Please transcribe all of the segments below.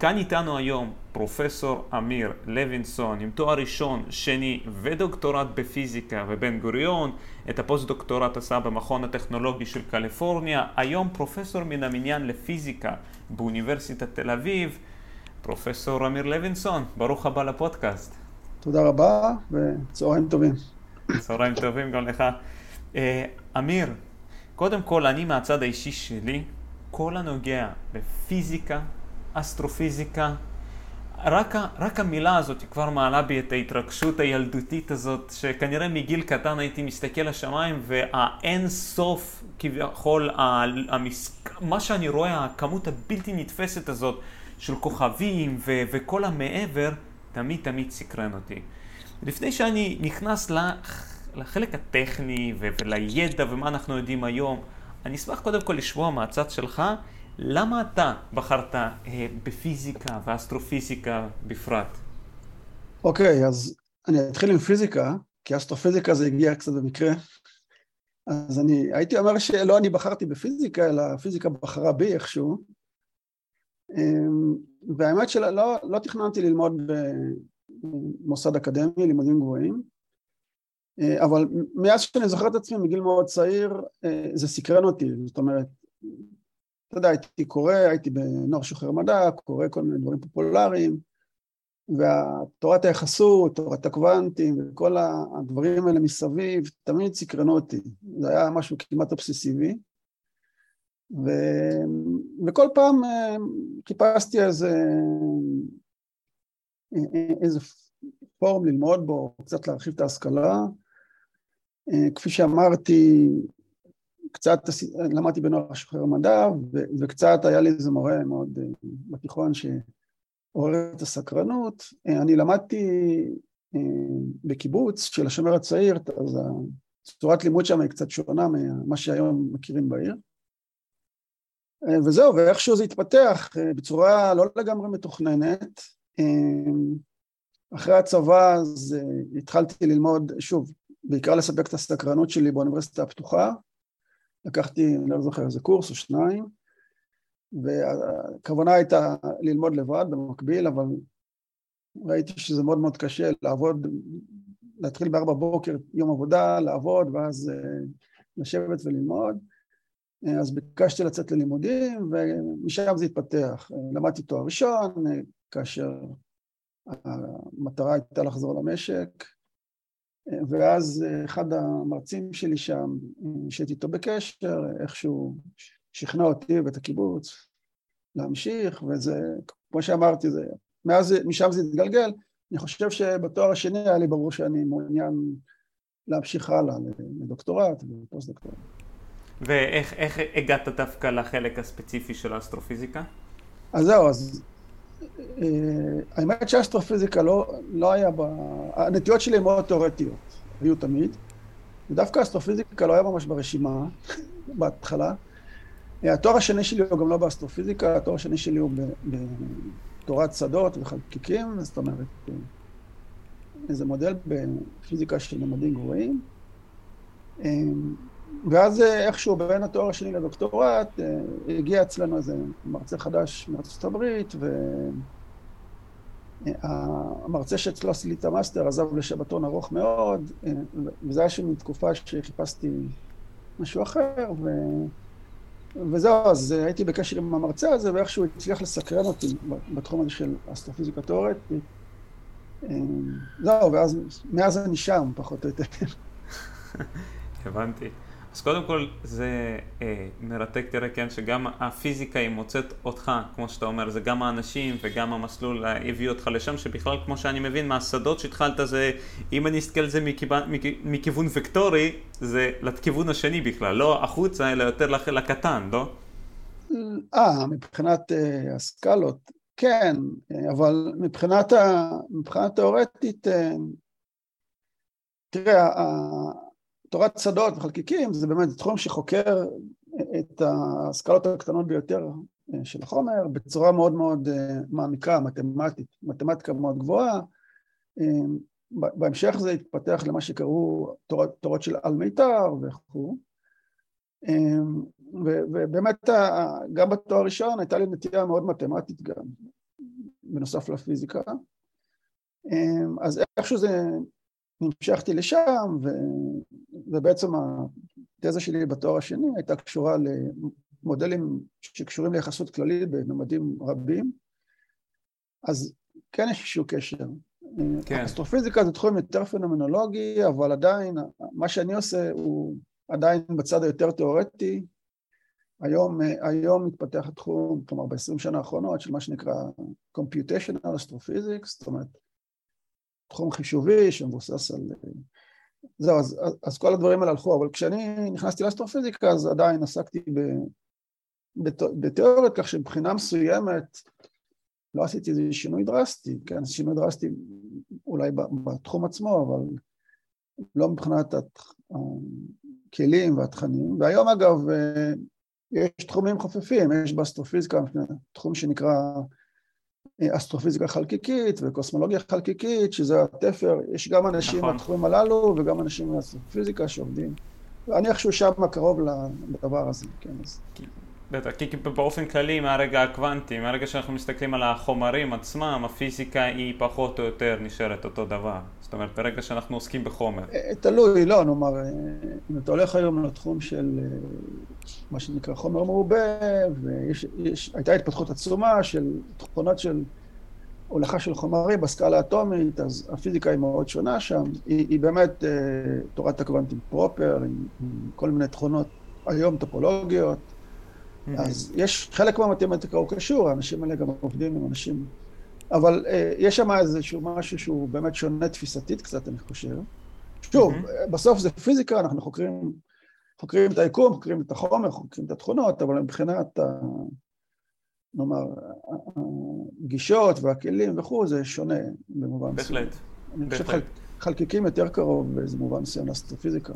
כאן איתנו היום פרופסור אמיר לוינסון עם תואר ראשון, שני ודוקטורט בפיזיקה בבן גוריון, את הפוסט-דוקטורט עשה במכון הטכנולוגי של קליפורניה, היום פרופסור מן המניין לפיזיקה באוניברסיטת תל אביב. פרופסור אמיר לוינסון, ברוך הבא לפודקאסט. תודה רבה וצהריים טובים. צהריים טובים גם לך. אה, אמיר, קודם כל אני מהצד האישי שלי, כל הנוגע בפיזיקה, אסטרופיזיקה, רק, רק המילה הזאת כבר מעלה בי את ההתרגשות הילדותית הזאת, שכנראה מגיל קטן הייתי מסתכל לשמיים והאין סוף כביכול, המס... מה שאני רואה, הכמות הבלתי נתפסת הזאת של כוכבים ו... וכל המעבר, תמיד תמיד סקרן אותי. לפני שאני נכנס לחלק הטכני ולידע ומה אנחנו יודעים היום, אני אשמח קודם כל לשמוע מהצד שלך, למה אתה בחרת אה, בפיזיקה ואסטרופיזיקה בפרט? אוקיי, okay, אז אני אתחיל עם פיזיקה, כי אסטרופיזיקה זה הגיע קצת במקרה. אז אני הייתי אומר שלא אני בחרתי בפיזיקה, אלא הפיזיקה בחרה בי איכשהו. אמ, והאמת שלא לא, לא תכננתי ללמוד במוסד אקדמי, לימודים גבוהים, אה, אבל מאז שאני זוכר את עצמי מגיל מאוד צעיר, אה, זה סקרן אותי, זאת אומרת, אתה יודע, הייתי קורא, הייתי בנוער שוחר מדע, קורא כל מיני דברים פופולריים, ותורת היחסות, תורת הקוונטים, וכל הדברים האלה מסביב, תמיד סקרנו אותי. זה היה משהו כמעט אובססיבי. ו... וכל פעם אה, חיפשתי איזה, איזה פורום ללמוד בו, קצת להרחיב את ההשכלה. אה, כפי שאמרתי, קצת למדתי בנוער שוחר מדע, וקצת היה לי איזה מורה מאוד אה, בתיכון שעורר את הסקרנות. אה, אני למדתי בקיבוץ של השומר הצעיר, אז צורת לימוד שם היא קצת שונה ממה שהיום מכירים בעיר. וזהו, ואיכשהו זה התפתח בצורה לא לגמרי מתוכננת. אחרי הצבא אז התחלתי ללמוד, שוב, בעיקר לספק את הסקרנות שלי באוניברסיטה הפתוחה. לקחתי, אני לא זוכר איזה קורס או שניים, והכוונה הייתה ללמוד לבד במקביל, אבל ראיתי שזה מאוד מאוד קשה לעבוד, להתחיל בארבע בוקר יום עבודה, לעבוד, ואז uh, לשבת וללמוד. Uh, אז ביקשתי לצאת ללימודים, ומשם זה התפתח. Uh, למדתי תואר ראשון, כאשר המטרה הייתה לחזור למשק, ואז אחד המרצים שלי שם, שהייתי איתו בקשר, איכשהו שכנע אותי ואת הקיבוץ להמשיך, וזה, כמו שאמרתי, זה, מאז, משם זה התגלגל. אני חושב שבתואר השני היה לי ברור שאני מעוניין להמשיך הלאה לדוקטורט ופוסט דוקטורט. ואיך הגעת דווקא לחלק הספציפי של האסטרופיזיקה? אז זהו, אז אה, האמת שאסטרופיזיקה לא, לא היה ב... הנטיות שלי הן מאוד תיאורטיות, היו תמיד, ודווקא אסטרופיזיקה לא היה ממש ברשימה בהתחלה. אה, התואר השני שלי הוא גם לא באסטרופיזיקה, התואר השני שלי הוא בתורת שדות וחלקיקים, זאת אומרת, אה, איזה מודל בפיזיקה של ממדים גבוהים. ואז איכשהו בין התואר השני לדוקטורט הגיע אצלנו איזה מרצה חדש מארצות הברית והמרצה שאצלו עשיתי את המאסטר עזב לשבתון ארוך מאוד וזה היה שם תקופה שחיפשתי משהו אחר ו... וזהו, אז הייתי בקשר עם המרצה הזה ואיכשהו הצליח לסקרן אותי בתחום הזה של אסטרופיזיקה תיאורטית זהו, ואז מאז אני שם פחות או יותר הבנתי. אז קודם כל זה אה, מרתק, תראה, כן, שגם הפיזיקה היא מוצאת אותך, כמו שאתה אומר, זה גם האנשים וגם המסלול הביא אותך לשם, שבכלל, כמו שאני מבין, מהשדות שהתחלת זה, אם אני אסתכל על זה מכיוון, מכיוון וקטורי, זה לכיוון השני בכלל, לא החוצה, אלא יותר לחלק הקטן, לא? אה, מבחינת אה, הסקלות, כן, אבל מבחינת, ה, מבחינת תיאורטית, אה, תראה, תורת שדות וחלקיקים זה באמת תחום שחוקר את ההשכלות הקטנות ביותר אה, של החומר בצורה מאוד מאוד אה, מעמיקה, מתמטית, מתמטיקה מאוד גבוהה. אה, בהמשך זה התפתח למה שקראו תורות, תורות של על מיתר וכו'. ובאמת גם בתואר הראשון הייתה לי נטייה מאוד מתמטית גם. בנוסף לפיזיקה. אז איכשהו זה, נמשכתי לשם, ו, ובעצם התזה שלי בתואר השני הייתה קשורה למודלים שקשורים ליחסות כללית בממדים רבים, אז כן יש איזשהו קשר. כן. אסטרופיזיקה זה תחום יותר פנומנולוגי, אבל עדיין, מה שאני עושה הוא עדיין בצד היותר תיאורטי. היום, היום מתפתח התחום, כלומר ב-20 שנה האחרונות, של מה שנקרא Computational Astrophysics, זאת אומרת, תחום חישובי שמבוסס על... זהו, אז, אז כל הדברים האלה הלכו, אבל כשאני נכנסתי לאסטרופיזיקה אז עדיין עסקתי ב, בתיאוריות, כך שמבחינה מסוימת לא עשיתי איזה שינוי דרסטי, כן, שינוי דרסטי אולי בתחום עצמו, אבל לא מבחינת הכלים והתכנים. והיום אגב, יש תחומים חופפים, יש באסטרופיזיקה תחום שנקרא אסטרופיזיקה חלקיקית וקוסמולוגיה חלקיקית, שזה התפר, יש גם אנשים נכון. בתחומים הללו וגם אנשים מאסטרופיזיקה שעובדים. ואני איכשהו שם קרוב לדבר הזה, כן. אז... בטח, כי באופן כללי מהרגע הקוונטי, מהרגע שאנחנו מסתכלים על החומרים עצמם, הפיזיקה היא פחות או יותר נשארת אותו דבר. זאת אומרת, ברגע שאנחנו עוסקים בחומר. אה, תלוי, לא, נאמר, אה, אם אתה הולך היום לתחום של אה, מה שנקרא חומר מעובה, והייתה התפתחות עצומה של תכונות של הולכה של חומרים בסקאלה האטומית, אז הפיזיקה היא מאוד שונה שם. היא, היא באמת תורת הקוונטים פרופר, עם כל מיני תכונות היום טופולוגיות. אז יש חלק מהמתמטיקה הוא קשור, האנשים האלה גם עובדים עם אנשים... אבל אה, יש שם איזשהו משהו שהוא באמת שונה תפיסתית קצת, אני חושב. שוב, mm-hmm. בסוף זה פיזיקה, אנחנו חוקרים, חוקרים את היקום, חוקרים את החומר, חוקרים את התכונות, אבל מבחינת, ה, נאמר, הגישות והכלים וכו', זה שונה במובן מסוים. בהחלט. אני חושב חלקיקים יותר קרוב באיזה מובן מסוים לאסטרופיזיקה.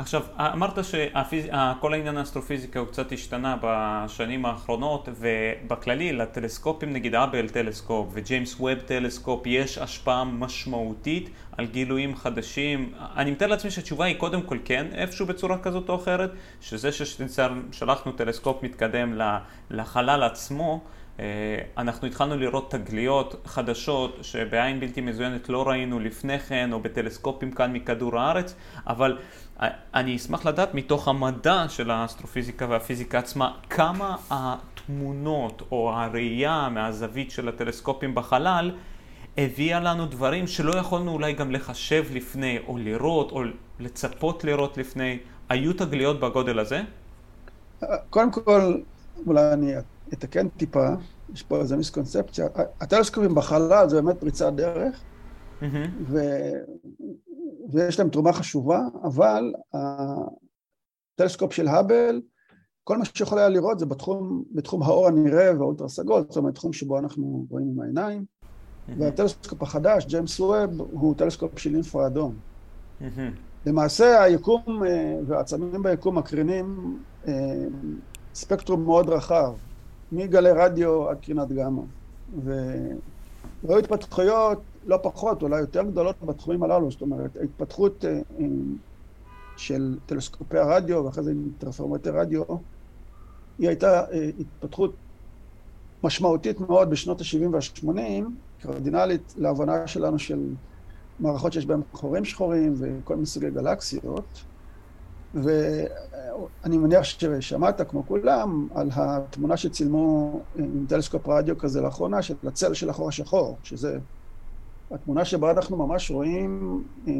עכשיו, אמרת שכל העניין האסטרופיזיקה הוא קצת השתנה בשנים האחרונות, ובכללי לטלסקופים, נגיד Hubble telescope ו James Webb telescope, יש השפעה משמעותית על גילויים חדשים. אני מתאר לעצמי שהתשובה היא קודם כל כן, איפשהו בצורה כזאת או אחרת, שזה ששלחנו טלסקופ מתקדם לחלל עצמו, אה, אנחנו התחלנו לראות תגליות חדשות שבעין בלתי מזוינת לא ראינו לפני כן, או בטלסקופים כאן מכדור הארץ, אבל אני אשמח לדעת מתוך המדע של האסטרופיזיקה והפיזיקה עצמה, כמה התמונות או הראייה מהזווית של הטלסקופים בחלל הביאה לנו דברים שלא יכולנו אולי גם לחשב לפני, או לראות, או לצפות לראות לפני. היו תגליות בגודל הזה? קודם כל, אולי אני אתקן טיפה, יש פה איזה מיסקונספציה. הטלסקופים בחלל זה באמת פריצת דרך, mm-hmm. ויש להם תרומה חשובה, אבל הטלסקופ של האבל, כל מה שיכול היה לראות זה בתחום, בתחום האור הנראה והאולטרה סגול, זאת אומרת, תחום שבו אנחנו רואים עם העיניים. והטלסקופ החדש, ג'יימס ווב, הוא טלסקופ של אינפרה אדום. למעשה היקום אה, והעצמים ביקום מקרינים אה, ספקטרום מאוד רחב, מגלי רדיו עד קרינת גמא. והיו התפתחויות לא פחות, אולי יותר גדולות בתחומים הללו, זאת אומרת, ההתפתחות אה, של טלסקופי הרדיו ואחרי זה טרפורמטי רדיו, היא הייתה אה, התפתחות משמעותית מאוד בשנות ה-70 וה-80, קרדינלית להבנה שלנו של מערכות שיש בהן חורים שחורים וכל מיני סוגי גלקסיות. ואני מניח ששמעת, כמו כולם, על התמונה שצילמו עם טלסקופ רדיו כזה לאחרונה, של הצל של החור השחור, שזה התמונה שבה אנחנו ממש רואים אה,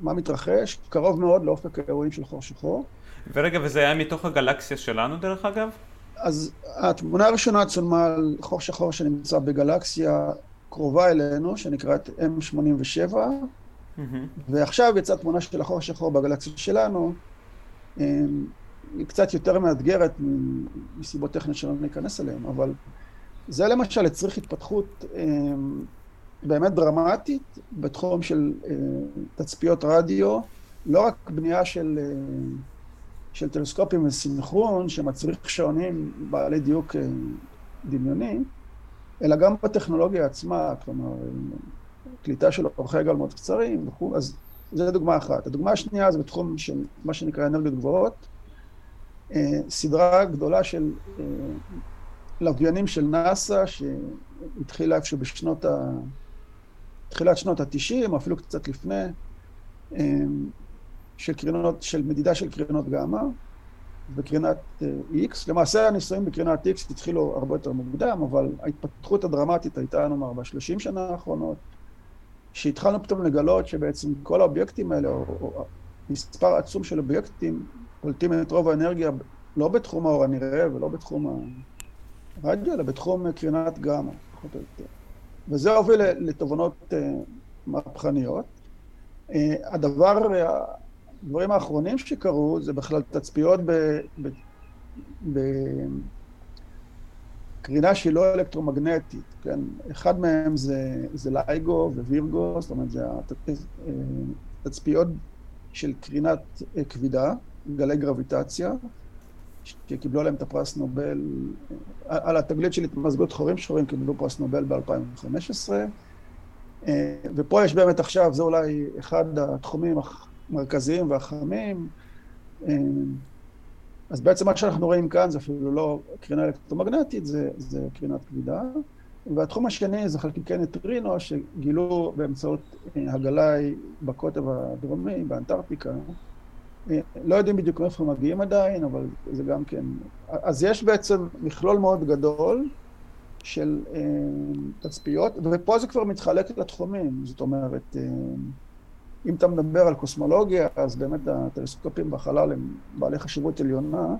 מה מתרחש, קרוב מאוד לאופק האירועים של חור שחור. ורגע, וזה היה מתוך הגלקסיה שלנו דרך אגב? אז התמונה הראשונה צולמה על חור שחור שנמצא בגלקסיה קרובה אלינו, שנקראת M87, mm-hmm. ועכשיו יצאה תמונה של החור השחור בגלקסיה שלנו. אה, היא קצת יותר מאתגרת מסיבות טכניות שלא ניכנס אליהן, אבל זה למשל הצריך התפתחות אה, באמת דרמטית בתחום של אה, תצפיות רדיו, לא רק בנייה של, אה, של טלסקופים וסינכרון שמצריך שעונים בעלי דיוק אה, דמיוני, אלא גם בטכנולוגיה עצמה, כלומר, קליטה של אורכי גל מאוד קצרים וכו', אז זו דוגמה אחת. הדוגמה השנייה זה בתחום של מה שנקרא אנרגיות גבוהות, סדרה גדולה של לוויינים של נאסא, שהתחילה איפשהו בשנות ה... תחילת שנות ה-90, או אפילו קצת לפני, אמ, של קרינות, של מדידה של קרינות גמא וקרינת אה, X. למעשה הניסויים בקרינת X התחילו הרבה יותר מוקדם, אבל ההתפתחות הדרמטית הייתה, נאמר, בשלושים שנה האחרונות, שהתחלנו פתאום לגלות שבעצם כל האובייקטים האלה, או, או מספר עצום של אובייקטים, פולטים את רוב האנרגיה לא בתחום האור הנראה ולא בתחום הרדיו, אלא בתחום קרינת גמא, פחות או יותר. וזה הוביל לתובנות אה, מהפכניות. אה, הדבר, הדברים האחרונים שקרו זה בכלל תצפיות בקרינה שהיא לא אלקטרומגנטית, כן? אחד מהם זה, זה לייגו ווירגו, זאת אומרת זה התצפיות אה, של קרינת כבידה, גלי גרביטציה, שקיבלו עליהם את הפרס נובל, על התגלית של התמזגות חורים שחורים קיבלו פרס נובל ב-2015. אה, ופה יש באמת עכשיו, זה אולי אחד התחומים המרכזיים והחמים. אה, אז בעצם מה שאנחנו רואים כאן זה אפילו לא קרינה אלקטרומגנטית, זה, זה קרינת כבידה. והתחום השני זה חלקיקי נטרינו שגילו באמצעות אה, הגלאי בקוטב הדרומי, באנטארקטיקה. לא יודעים בדיוק מאיפה הם מגיעים עדיין, אבל זה גם כן... אז יש בעצם מכלול מאוד גדול של אה, תצפיות, ופה זה כבר מתחלק לתחומים, זאת אומרת, אה, אם אתה מדבר על קוסמולוגיה, אז באמת הטלסקופים בחלל הם בעלי חשיבות עליונה,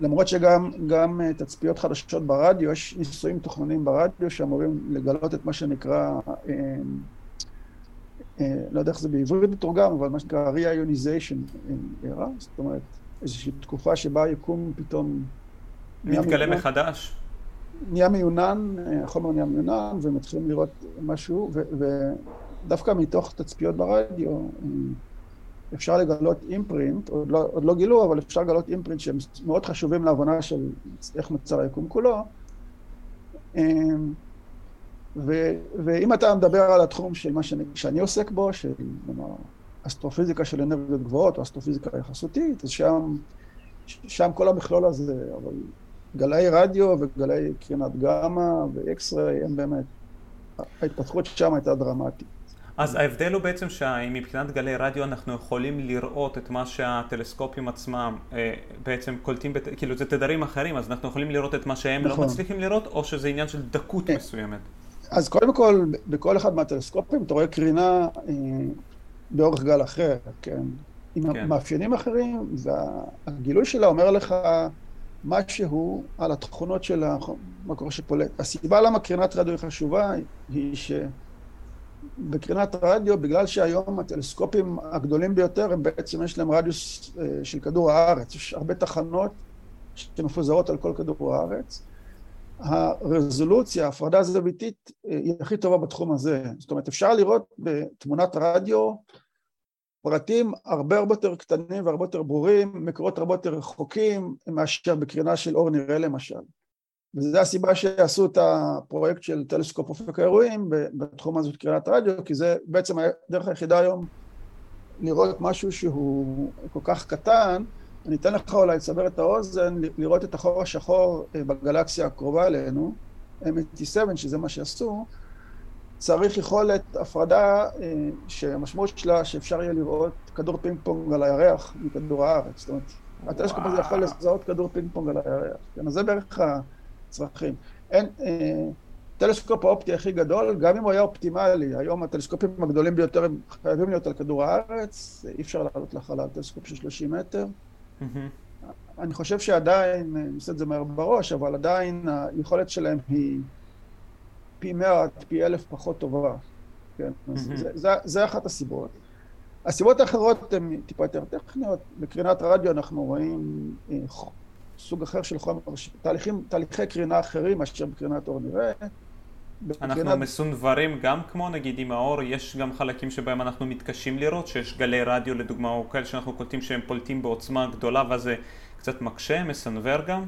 למרות שגם אה, תצפיות חדשות ברדיו, יש ניסויים תוכננים ברדיו שאמורים לגלות את מה שנקרא אה, לא יודע איך זה בעברית מתורגם, אבל מה שנקרא re-ionization era, זאת אומרת, איזושהי תקופה שבה היקום פתאום... מתגלה מחדש. נהיה מיונן, אה, החומר נהיה מיונן, ומתחילים לראות משהו, ודווקא מתוך תצפיות ברדיו אה, אפשר לגלות אימפרינט, עוד לא, עוד לא גילו, אבל אפשר לגלות אימפרינט שהם מאוד חשובים להבנה של איך נוצר היקום כולו. ו, ואם אתה מדבר על התחום של מה שאני, שאני עוסק בו, של נאמר, אסטרופיזיקה של אנרגיות גבוהות או אסטרופיזיקה יחסותית, אז שם, שם כל המכלול הזה, אבל גלאי רדיו וגלאי קרינת גמא ואקס-ריי הם באמת, ההתפתחות שם הייתה דרמטית. אז ההבדל הוא בעצם שמבחינת גלי רדיו אנחנו יכולים לראות את מה שהטלסקופים עצמם אה, בעצם קולטים, בת... כאילו זה תדרים אחרים, אז אנחנו יכולים לראות את מה שהם לא נכון. לא מצליחים לראות, או שזה עניין של דקות כן. מסוימת. אז קודם כל, בכל אחד מהטלסקופים אתה רואה קרינה אה, באורך גל אחר, כן? עם כן. מאפיינים אחרים, והגילוי שלה אומר לך משהו על התכונות של המקור שפולט. הסיבה למה קרינת רדיו היא חשובה היא שבקרינת רדיו, בגלל שהיום הטלסקופים הגדולים ביותר, הם בעצם יש להם רדיוס אה, של כדור הארץ. יש הרבה תחנות שמפוזרות על כל כדור הארץ. הרזולוציה, ההפרדה הזוויתית, אה, היא הכי טובה בתחום הזה. זאת אומרת, אפשר לראות בתמונת רדיו פרטים הרבה הרבה יותר קטנים והרבה יותר ברורים, מקורות הרבה יותר רחוקים מאשר בקרינה של אור נראה למשל. וזו הסיבה שעשו את הפרויקט של טלסקופ אופק האירועים בתחום הזה של קרינת רדיו, כי זה בעצם הדרך היחידה היום לראות משהו שהוא כל כך קטן, אני אתן לך אולי לסבר את האוזן, לראות את החור השחור אה, בגלקסיה הקרובה אלינו, M87, שזה מה שעשו, צריך יכולת הפרדה אה, שהמשמעות שלה שאפשר יהיה לראות כדור פינג פונג על הירח מכדור הארץ. זאת אומרת, הטלסקופ הזה יכול לזהות כדור פינג פונג על הירח. כן, אז זה בערך הצרכים. אין, אה, טלסקופ האופטי הכי גדול, גם אם הוא היה אופטימלי, היום הטלסקופים הגדולים ביותר הם חייבים להיות על כדור הארץ, אי אפשר לעלות לחלל טלסקופ של 30 מטר. אני חושב שעדיין, אני עושה את זה מהר בראש, אבל עדיין היכולת שלהם היא פי מאה עד פי אלף פחות טובה. כן, אז זה, זה, זה אחת הסיבות. הסיבות האחרות הן טיפה יותר טכניות. בקרינת רדיו אנחנו רואים אה, סוג אחר של חומר, תהליכים, תהליכי קרינה אחרים מאשר בקרינת אור נראה. אנחנו מסונברים גם כמו נגיד עם האור, יש גם חלקים שבהם אנחנו מתקשים לראות, שיש גלי רדיו לדוגמה, או כאלה שאנחנו קולטים שהם פולטים בעוצמה גדולה ואז זה קצת מקשה, מסנוור גם?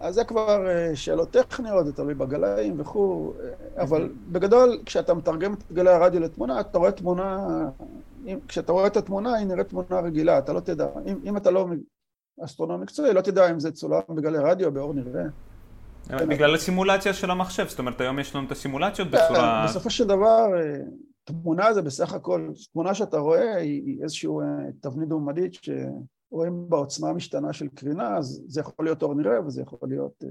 אז זה כבר אה, שאלות טכניות, זה תלוי בגלאים וכו', אה, אבל בגדול, כשאתה מתרגם את גלי הרדיו לתמונה, אתה רואה תמונה, כשאתה רואה את התמונה, היא נראית תמונה רגילה, אתה לא תדע, אם, אם אתה לא אסטרונום מקצועי, לא תדע אם זה צולם בגלי רדיו או באור נראה. בגלל הסימולציה של המחשב, זאת אומרת היום יש לנו את הסימולציות בצורה... בסופו של דבר, תמונה זה בסך הכל, תמונה שאתה רואה היא איזושהי תבנית דו-ממדית שרואים בעוצמה המשתנה של קרינה, אז זה יכול להיות אור נראה וזה יכול להיות...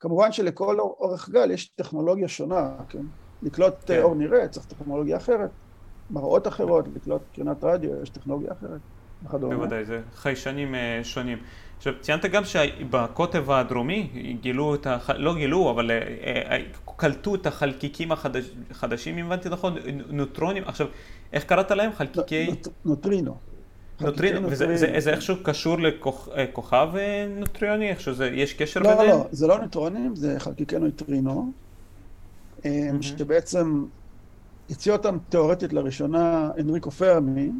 כמובן שלכל אורך גל יש טכנולוגיה שונה, כן? לקלוט כן. אור נראה צריך טכנולוגיה אחרת, מראות אחרות, לקלוט קרינת רדיו, יש טכנולוגיה אחרת. בוודאי, זה חיישנים שונים. עכשיו, ציינת גם שבקוטב הדרומי גילו את ה... לא גילו, אבל קלטו את החלקיקים החדשים, אם הבנתי נכון, נוטרונים. עכשיו, איך קראת להם? חלקיקי... נוטרינו. נוטרינו, וזה איכשהו קשור לכוכב נוטריוני? איכשהו זה, יש קשר ביניהם? לא, לא, זה לא נוטרונים, זה חלקיקי נוטרינו, שבעצם הציע אותם תאורטית לראשונה אנריקו פרמי,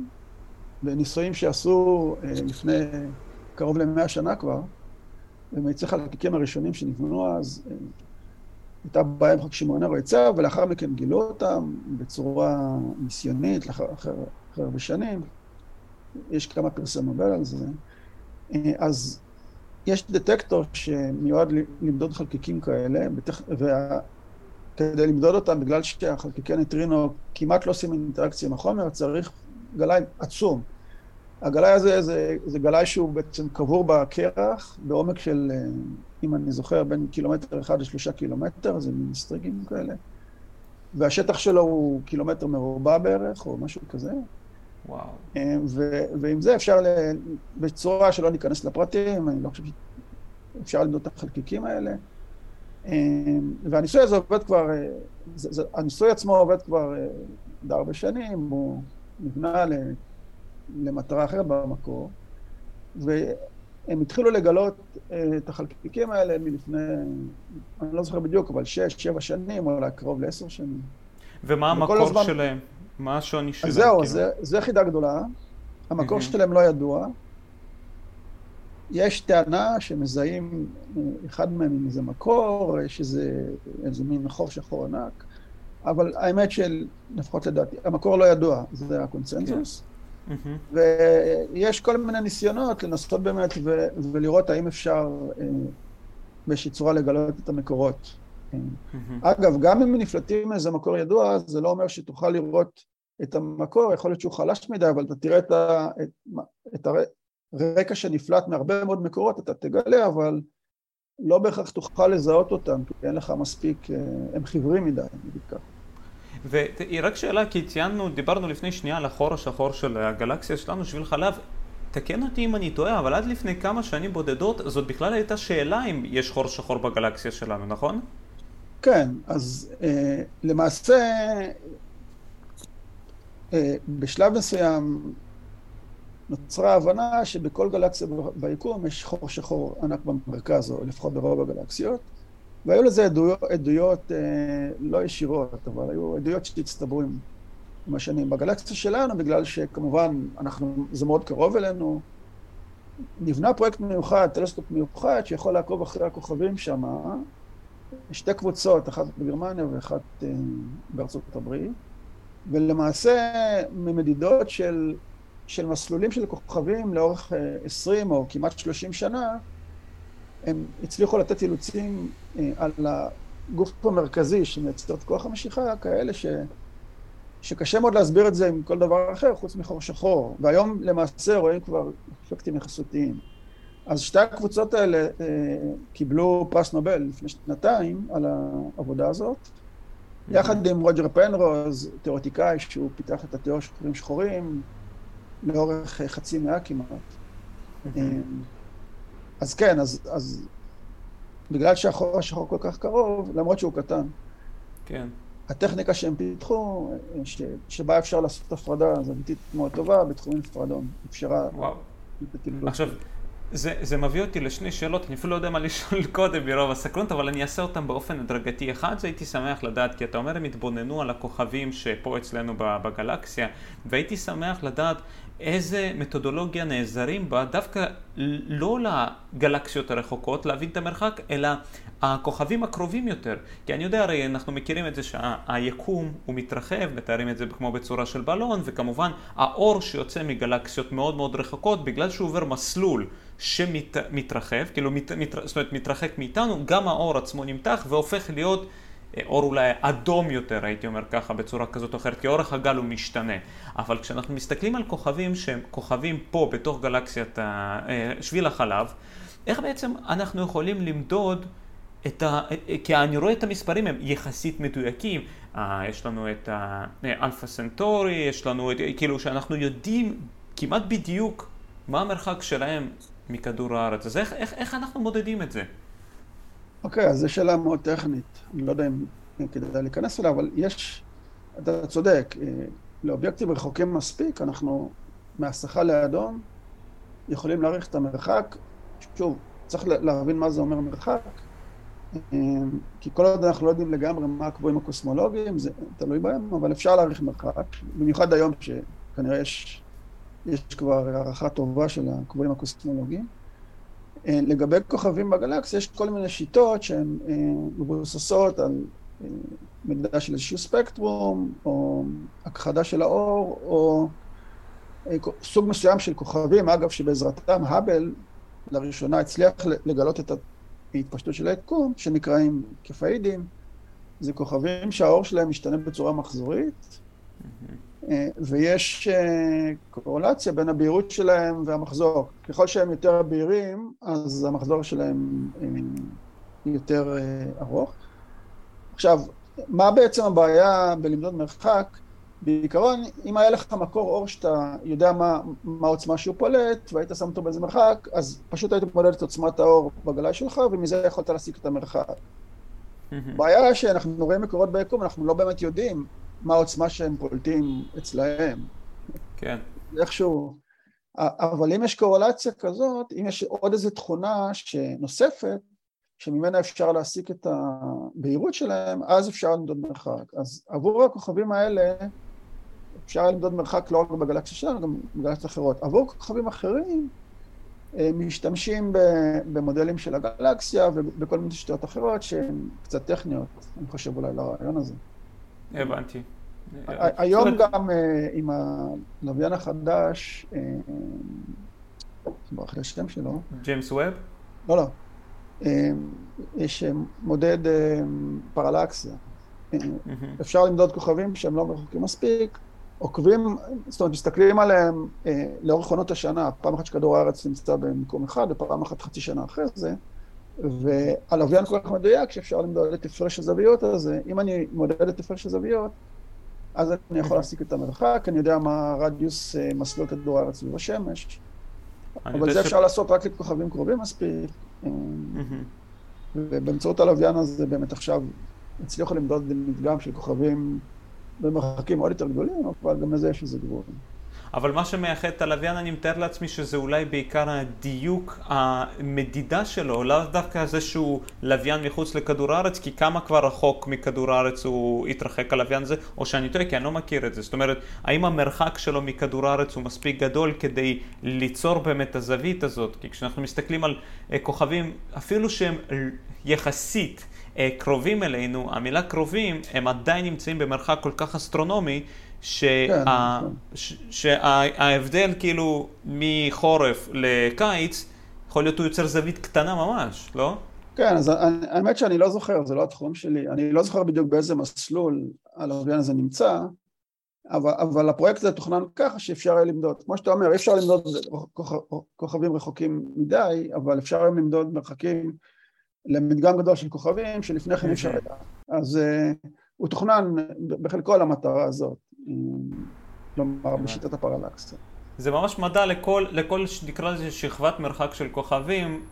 בניסויים שעשו לפני קרוב למאה שנה כבר, ומאיצי חלקיקים הראשונים שנבנו אז, הייתה בעיה עם חוק שמעונר היצע, ולאחר מכן גילו אותם בצורה ניסיונית, לאחר הרבה שנים. יש כמה פרסי נובל על זה. אז יש דטקטור שמיועד למדוד חלקיקים כאלה, וכדי למדוד אותם, בגלל שהחלקיקי ניטרינו כמעט לא עושים אינטראקציה עם החומר, צריך גלאי עצום. הגלאי הזה זה, זה גלאי שהוא בעצם קבור בקרח, בעומק של, אם אני זוכר, בין קילומטר אחד לשלושה קילומטר, זה מין סטריגים כאלה. והשטח שלו הוא קילומטר מרובע בערך, או משהו כזה. וואו. ו- ועם זה אפשר, ל- בצורה שלא ניכנס לפרטים, אני לא חושב שאפשר למדוד את החלקיקים האלה. והניסוי הזה עובד כבר, זה, זה, הניסוי עצמו עובד כבר די הרבה שנים, הוא נבנה למטרה אחרת במקור, והם התחילו לגלות את החלקיקים האלה מלפני, אני לא זוכר בדיוק, אבל שש, שבע שנים, או אולי קרוב לעשר שנים. ומה המקור הזמן... שלהם? מה השוני שלהם? זהו? זה, זה חידה גדולה. המקור mm-hmm. שלהם לא ידוע. יש טענה שמזהים אחד מהם עם איזה מקור, יש איזה, איזה מין חור שחור ענק, אבל האמת של, לפחות לדעתי, המקור לא ידוע, זה הקונצנזוס. Okay. כן. Mm-hmm. ויש כל מיני ניסיונות לנסות באמת ו- ולראות האם אפשר אה, באיזושהי צורה לגלות את המקורות. Mm-hmm. אגב, גם אם נפלטים מאיזה מקור ידוע, זה לא אומר שתוכל לראות את המקור, יכול להיות שהוא חלש מדי, אבל אתה תראה את, ה, את, את הרקע שנפלט מהרבה מאוד מקורות, אתה תגלה, אבל לא בהכרח תוכל לזהות אותם, כי אין לך מספיק, אה, הם חיוורים מדי, נגיד ככה. ורק שאלה, כי ציינו, דיברנו לפני שנייה על החור השחור של הגלקסיה שלנו, שביל חלב. תקן אותי אם אני טועה, אבל עד לפני כמה שנים בודדות, זאת בכלל הייתה שאלה אם יש חור שחור בגלקסיה שלנו, נכון? כן, אז אה, למעשה אה, בשלב מסוים נוצרה הבנה שבכל גלקסיה ביקום יש חור שחור ענק במרכז, או לפחות ברוב הגלקסיות, והיו לזה עדויות, עדויות אה, לא ישירות, אבל היו עדויות שהצטברו עם, עם השנים. בגלקסיה שלנו, בגלל שכמובן אנחנו, זה מאוד קרוב אלינו, נבנה פרויקט מיוחד, טלסקופ מיוחד, שיכול לעקוב אחרי הכוכבים שם, שתי קבוצות, אחת בגרמניה ואחת אה, בארצות הברית, ולמעשה ממדידות של, של מסלולים של כוכבים לאורך 20 אה, או כמעט 30 שנה, הם הצליחו לתת אילוצים אה, על הגוף המרכזי שמייצר את כוח המשיכה, כאלה ש, שקשה מאוד להסביר את זה עם כל דבר אחר חוץ מחור שחור. והיום למעשה רואים כבר אפקטים יחסותיים. אז שתי הקבוצות האלה אה, קיבלו פרס נובל לפני שנתיים על העבודה הזאת. יחד עם רוג'ר פנרוז, תיאורטיקאי שהוא פיתח את התיאוריה של חורים שחורים לאורך חצי מאה כמעט. אז כן, אז, אז בגלל שהחור השחור כל כך קרוב, למרות שהוא קטן. כן. הטכניקה שהם פיתחו, ש, שבה אפשר לעשות הפרדה, זו אמיתית מאוד טובה, בתחומים נפרדון. אפשרה... וואו. עכשיו, זה, זה מביא אותי לשני שאלות, אני אפילו לא יודע מה לשאול קודם מרוב הסקרנות, אבל אני אעשה אותם באופן הדרגתי. אחד, זה הייתי שמח לדעת, כי אתה אומר הם התבוננו על הכוכבים שפה אצלנו בגלקסיה, והייתי שמח לדעת איזה מתודולוגיה נעזרים בה דווקא לא לגלקסיות הרחוקות, להבין את המרחק, אלא הכוכבים הקרובים יותר. כי אני יודע, הרי אנחנו מכירים את זה שהיקום הוא מתרחב, מתארים את זה כמו בצורה של בלון, וכמובן האור שיוצא מגלקסיות מאוד מאוד רחוקות, בגלל שהוא עובר מסלול שמתרחב, כאילו מת, מת, זאת אומרת מתרחק מאיתנו, גם האור עצמו נמתח והופך להיות אור אולי אדום יותר, הייתי אומר ככה, בצורה כזאת או אחרת, כי אורך הגל הוא משתנה. אבל כשאנחנו מסתכלים על כוכבים שהם כוכבים פה, בתוך גלקסיית אה, שביל החלב, איך בעצם אנחנו יכולים למדוד את ה... כי אני רואה את המספרים הם יחסית מדויקים. אה, יש לנו את האלפא סנטורי, יש לנו את... כאילו שאנחנו יודעים כמעט בדיוק מה המרחק שלהם מכדור הארץ. אז איך, איך, איך אנחנו מודדים את זה? אוקיי, okay, אז זו שאלה מאוד טכנית. אני לא יודע אם כדאי להיכנס אליה, אבל יש... אתה צודק, אה, לאובייקטים רחוקים מספיק, אנחנו מהשכה לאדום יכולים להעריך את המרחק. שוב, צריך להבין מה זה אומר מרחק. אמ, כי כל עוד אנחנו לא יודעים לגמרי מה הקבועים הקוסמולוגיים, זה תלוי בהם, אבל אפשר להעריך מרחק, במיוחד היום שכנראה יש, יש כבר הערכה טובה של הקבועים הקוסמולוגיים. אה, לגבי כוכבים בגלקסיה, יש כל מיני שיטות שהן אה, מבוססות על אה, מדידה של איזשהו ספקטרום, או הכחדה של האור, או סוג מסוים של כוכבים, אגב, שבעזרתם האבל לראשונה הצליח לגלות את התפשטות של היקום, שנקראים כפאידים. זה כוכבים שהאור שלהם משתנה בצורה מחזורית, אה, ויש אה, קורולציה בין הבהירות שלהם והמחזור. ככל שהם יותר בהירים, אז המחזור שלהם אה, יותר ארוך. עכשיו, מה בעצם הבעיה בלמדוד מרחק? בעיקרון, אם היה לך מקור אור שאתה יודע מה, מה העוצמה שהוא פולט, והיית שם אותו באיזה מרחק, אז פשוט היית מודד את עוצמת האור בגלאי שלך, ומזה יכולת להסיק את המרחק. הבעיה שאנחנו רואים מקורות ביקום, אנחנו לא באמת יודעים מה העוצמה שהם פולטים אצלהם. כן. איכשהו. אבל אם יש קורלציה כזאת, אם יש עוד איזו תכונה שנוספת, שממנה אפשר להסיק את הבהירות שלהם, אז אפשר למדוד מרחק. אז עבור הכוכבים האלה, אפשר למדוד מרחק לא רק בגלקסיה שלנו, גם בגלקסיות אחרות. עבור כוכבים אחרים, משתמשים במודלים של הגלקסיה ובכל מיני שיטות אחרות שהן קצת טכניות, אני חושב אולי לרעיון הזה. הבנתי. היום גם אה, עם הלוויין החדש, אה, ברח לי השם שלו. ג'יימס ווב? לא, לא. יש מודד פרלקסיה. אפשר למדוד כוכבים שהם לא רחוקים מספיק, עוקבים, זאת אומרת, מסתכלים עליהם אה, לאורך עונות השנה, פעם אחת שכדור הארץ נמצא במקום אחד, ופעם אחת חצי שנה אחרי זה, והלוויין כל כך מדויק שאפשר למדוד את הפרש הזוויות הזה. אם אני מודד את הפרש הזוויות, אז אני יכול להסיק את המרחק, אני יודע מה רדיוס אה, מסלול כדור הארץ סביב השמש, אבל זה ש... אפשר לעשות רק לכוכבים קרובים מספיק. אה, ובאמצעות הלוויין הזה באמת עכשיו הצליחו למדוד מדגם של כוכבים במרחקים עוד יותר גדולים, אבל גם לזה יש איזה גבול. אבל מה שמייחד את הלוויין, אני מתאר לעצמי שזה אולי בעיקר הדיוק, המדידה שלו, לאו דווקא זה שהוא לוויין מחוץ לכדור הארץ, כי כמה כבר רחוק מכדור הארץ הוא התרחק הלוויין הזה, או שאני טועה, כי אני לא מכיר את זה. זאת אומרת, האם המרחק שלו מכדור הארץ הוא מספיק גדול כדי ליצור באמת הזווית הזאת? כי כשאנחנו מסתכלים על אה, כוכבים, אפילו שהם יחסית אה, קרובים אלינו, המילה קרובים, הם עדיין נמצאים במרחק כל כך אסטרונומי, כן, נכון. שההבדל כאילו מחורף לקיץ, יכול להיות הוא יוצר זווית קטנה ממש, לא? כן, אז האמת שאני לא זוכר, זה לא התחום שלי, אני לא זוכר בדיוק באיזה מסלול הלוויין הזה נמצא, אבל, אבל הפרויקט הזה תוכנן ככה שאפשר היה למדוד. כמו שאתה אומר, אי אפשר למדוד כוכבים רחוקים מדי, אבל אפשר היום למדוד מרחקים למדגם גדול של כוכבים שלפני כן אפשר היה. אז uh, הוא תוכנן בחלקו למטרה הזאת, כלומר בשיטת הפרלקסיה. זה ממש מדע לכל, לכל נקרא לזה שכבת מרחק של כוכבים,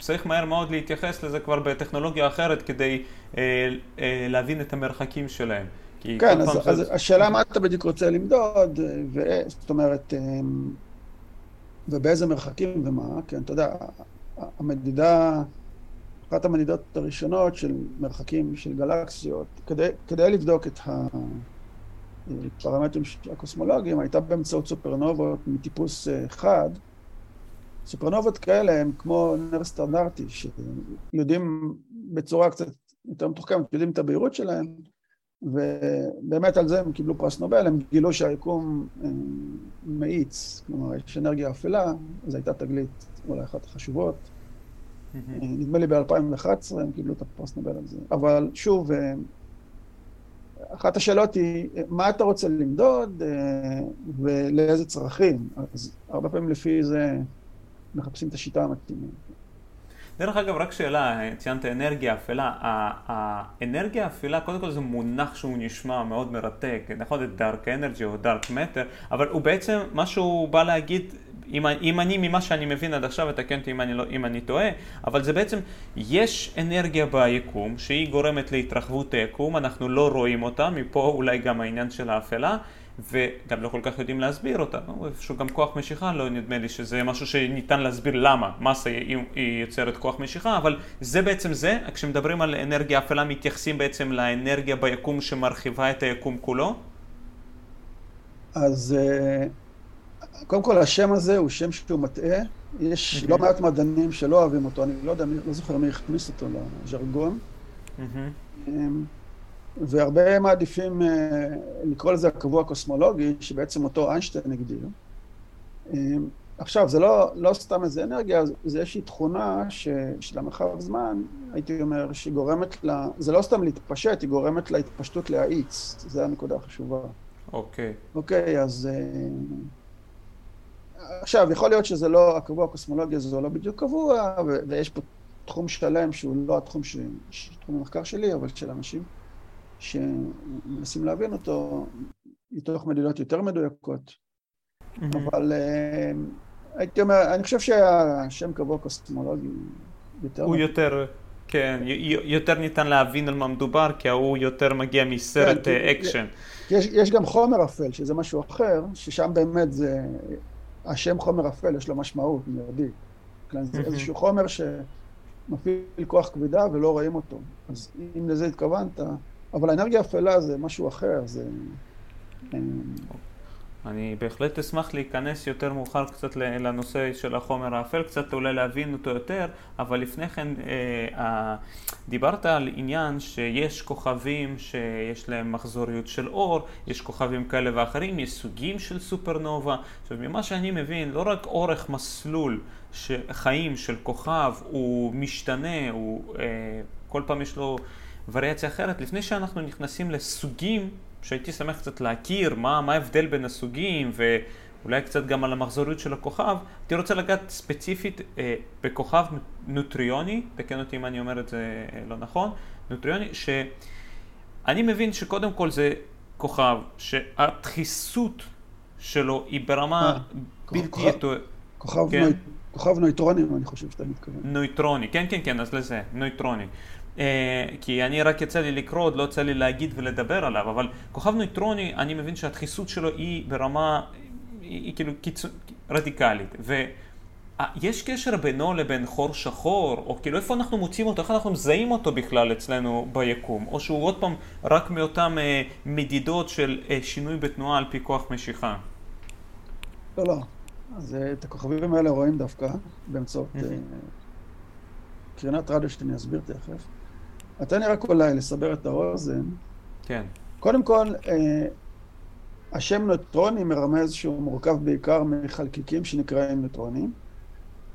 צריך מהר מאוד להתייחס לזה כבר בטכנולוגיה אחרת כדי אה, אה, להבין את המרחקים שלהם. כן, אז, אז זה... השאלה מה אתה בדיוק רוצה למדוד, ו... זאת אומרת, אה, ובאיזה מרחקים ומה, כן, אתה יודע, המדידה... אחת המדידות הראשונות של מרחקים של גלקסיות, כדי, כדי לבדוק את הפרמטרים הקוסמולוגיים, הייתה באמצעות סופרנובות מטיפוס אה, חד, סופרנובות כאלה הם כמו נר סטנדרטי, שיודעים בצורה קצת יותר מתוחכמת, יודעים את הבהירות שלהם, ובאמת על זה הם קיבלו פרס נובל, הם גילו שהיקום אה, מאיץ, כלומר יש אנרגיה אפלה, זו הייתה תגלית אולי אחת החשובות. נדמה לי ב-2011 הם קיבלו את הפרס נובל על זה. אבל שוב, אה, אחת השאלות היא, מה אתה רוצה למדוד אה, ולאיזה צרכים? אז הרבה פעמים לפי זה מחפשים את השיטה המתאימה. דרך אגב, רק שאלה, ציינת אנרגיה אפלה. האנרגיה אפלה, קודם כל זה מונח שהוא נשמע מאוד מרתק, נכון? את דארק אנרגי או דארק מטר, אבל הוא בעצם, מה שהוא בא להגיד, אם, אם אני, ממה שאני מבין עד עכשיו, ותקן אותי אם, לא, אם אני טועה, אבל זה בעצם, יש אנרגיה ביקום שהיא גורמת להתרחבות היקום, אנחנו לא רואים אותה, מפה אולי גם העניין של האפלה. וגם לא כל כך יודעים להסביר אותה. איפשהו גם כוח משיכה, לא נדמה לי שזה משהו שניתן להסביר למה מסה היא יוצרת כוח משיכה, אבל זה בעצם זה, כשמדברים על אנרגיה אפלה מתייחסים בעצם לאנרגיה ביקום שמרחיבה את היקום כולו? אז אה, קודם כל השם הזה הוא שם שהוא מטעה, יש לא מעט מדענים שלא אוהבים אותו, אני לא יודע, לא זוכר מי הכניס אותו לז'רגון. והרבה מעדיפים אה, לקרוא לזה הקבוע הקוסמולוגי, שבעצם אותו איינשטיין הגדיר. אה, עכשיו, זה לא, לא סתם איזה אנרגיה, זה איזושהי תכונה ש, של המרחב זמן, הייתי אומר, שהיא גורמת לה, זה לא סתם להתפשט, היא גורמת להתפשטות להאיץ, זו הנקודה החשובה. אוקיי. Okay. אוקיי, okay, אז... אה, עכשיו, יכול להיות שזה לא, הקבוע הקוסמולוגי הזה לא בדיוק קבוע, ויש פה תחום שלם שהוא לא התחום, ש, תחום המחקר שלי, אבל של אנשים. שמנסים להבין אותו מתוך מדידות יותר מדויקות. Mm-hmm. אבל uh, הייתי אומר, אני חושב שהשם קבוע קוסמולוגי יותר... הוא יותר, כן, יותר ניתן להבין על מה מדובר, כי ההוא יותר מגיע מסרט כן, אקשן. יש, יש גם חומר אפל, שזה משהו אחר, ששם באמת זה... השם חומר אפל יש לו משמעות מיידית. זה mm-hmm. איזשהו חומר שמפעיל כוח כבידה ולא רואים אותו. אז אם לזה התכוונת, אבל האנרגיה אפלה זה משהו אחר, זה... אני בהחלט אשמח להיכנס יותר מאוחר קצת לנושא של החומר האפל, קצת אולי להבין אותו יותר, אבל לפני כן אה, דיברת על עניין שיש כוכבים שיש להם מחזוריות של אור, יש כוכבים כאלה ואחרים, יש סוגים של סופרנובה. עכשיו ממה שאני מבין, לא רק אורך מסלול חיים של כוכב הוא משתנה, הוא אה, כל פעם יש לו וריאציה אחרת. לפני שאנחנו נכנסים לסוגים, שהייתי שמח קצת להכיר מה, מה ההבדל בין הסוגים ואולי קצת גם על המחזוריות של הכוכב, הייתי רוצה לגעת ספציפית אה, בכוכב נוטריוני, תקן אותי אם אני אומר את זה אה, לא נכון, נוטריוני, שאני מבין שקודם כל זה כוכב שהדחיסות שלו היא ברמה אה, בלתי יתוארת. כוכב, כן? נוי, כוכב נויטרוני, אני חושב שאתה מתכוון. נויטרוני, כן, כן, כן, אז לזה, נויטרוני. אה, כי אני רק יצא לי לקרוא, עוד לא יצא לי להגיד ולדבר עליו, אבל כוכב נויטרוני, אני מבין שהדחיסות שלו היא ברמה, היא, היא כאילו קיצור, רדיקלית. ויש קשר בינו לבין חור שחור, או כאילו איפה אנחנו מוצאים אותו, איך אנחנו מזהים אותו בכלל אצלנו ביקום, או שהוא עוד פעם רק מאותן אה, מדידות של אה, שינוי בתנועה על פי כוח משיכה. לא, לא. אז אה, את הכוכבים האלה רואים דווקא באמצעות אה, קרינת רדיו שאני אסביר תכף. תן לי רק אולי לסבר את האוזן. כן. קודם כל, אה, השם נוטרוני מרמז שהוא מורכב בעיקר מחלקיקים שנקראים נוטרונים,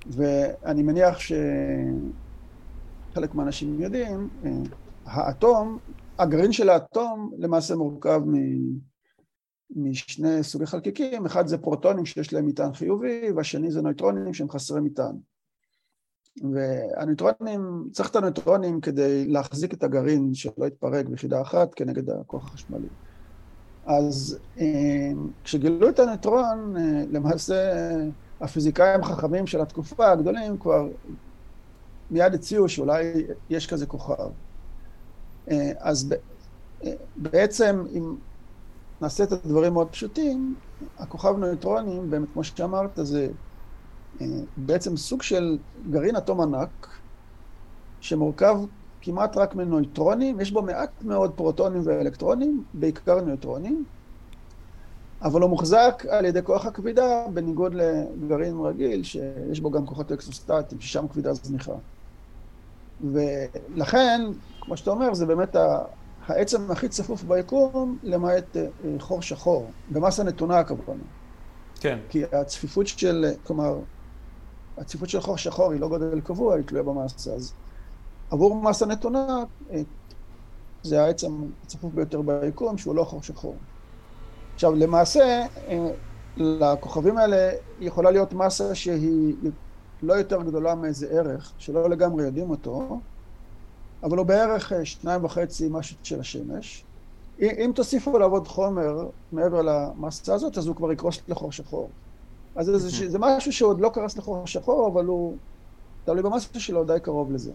ואני מניח שחלק מהאנשים יודעים, אה, האטום, הגרעין של האטום למעשה מורכב מ... משני סוגי חלקיקים, אחד זה פרוטונים שיש להם מטען חיובי, והשני זה נויטרונים שהם חסרי מטען. והנויטרונים, צריך את הנויטרונים כדי להחזיק את הגרעין שלא יתפרק ביחידה אחת כנגד הכוח החשמלי. אז אה, כשגילו את הנויטרון, אה, למעשה הפיזיקאים החכמים של התקופה הגדולים כבר מיד הציעו שאולי יש כזה כוכב. אה, אז בעצם אם נעשה את הדברים מאוד פשוטים, הכוכב נויטרונים, באמת כמו שאמרת, זה בעצם סוג של גרעין אטום ענק, שמורכב כמעט רק מנויטרונים, יש בו מעט מאוד פרוטונים ואלקטרונים, בעיקר נויטרונים, אבל הוא מוחזק על ידי כוח הכבידה, בניגוד לגרעין רגיל, שיש בו גם כוחות אקסוסטטיים, ששם כבידה זניחה. ולכן, כמו שאתה אומר, זה באמת העצם הכי צפוף ביקום, למעט אה, חור שחור. במסה נתונה הכוונה. כן. כי הצפיפות של, כלומר, הצפיפות של חור שחור היא לא גודל קבוע, היא תלויה במסה. אז עבור מסה נתונה, אה, זה העצם הצפוף ביותר ביקום, שהוא לא חור שחור. עכשיו, למעשה, אה, לכוכבים האלה יכולה להיות מסה שהיא לא יותר גדולה מאיזה ערך, שלא לגמרי יודעים אותו, אבל הוא בערך אה, שניים וחצי משהו של השמש. אם תוסיפו עוד חומר מעבר למסה הזאת, אז הוא כבר יקרוס לחור שחור. אז זה, זה משהו שעוד לא קרס לחור שחור, אבל הוא תלוי במסה שלו די קרוב לזה.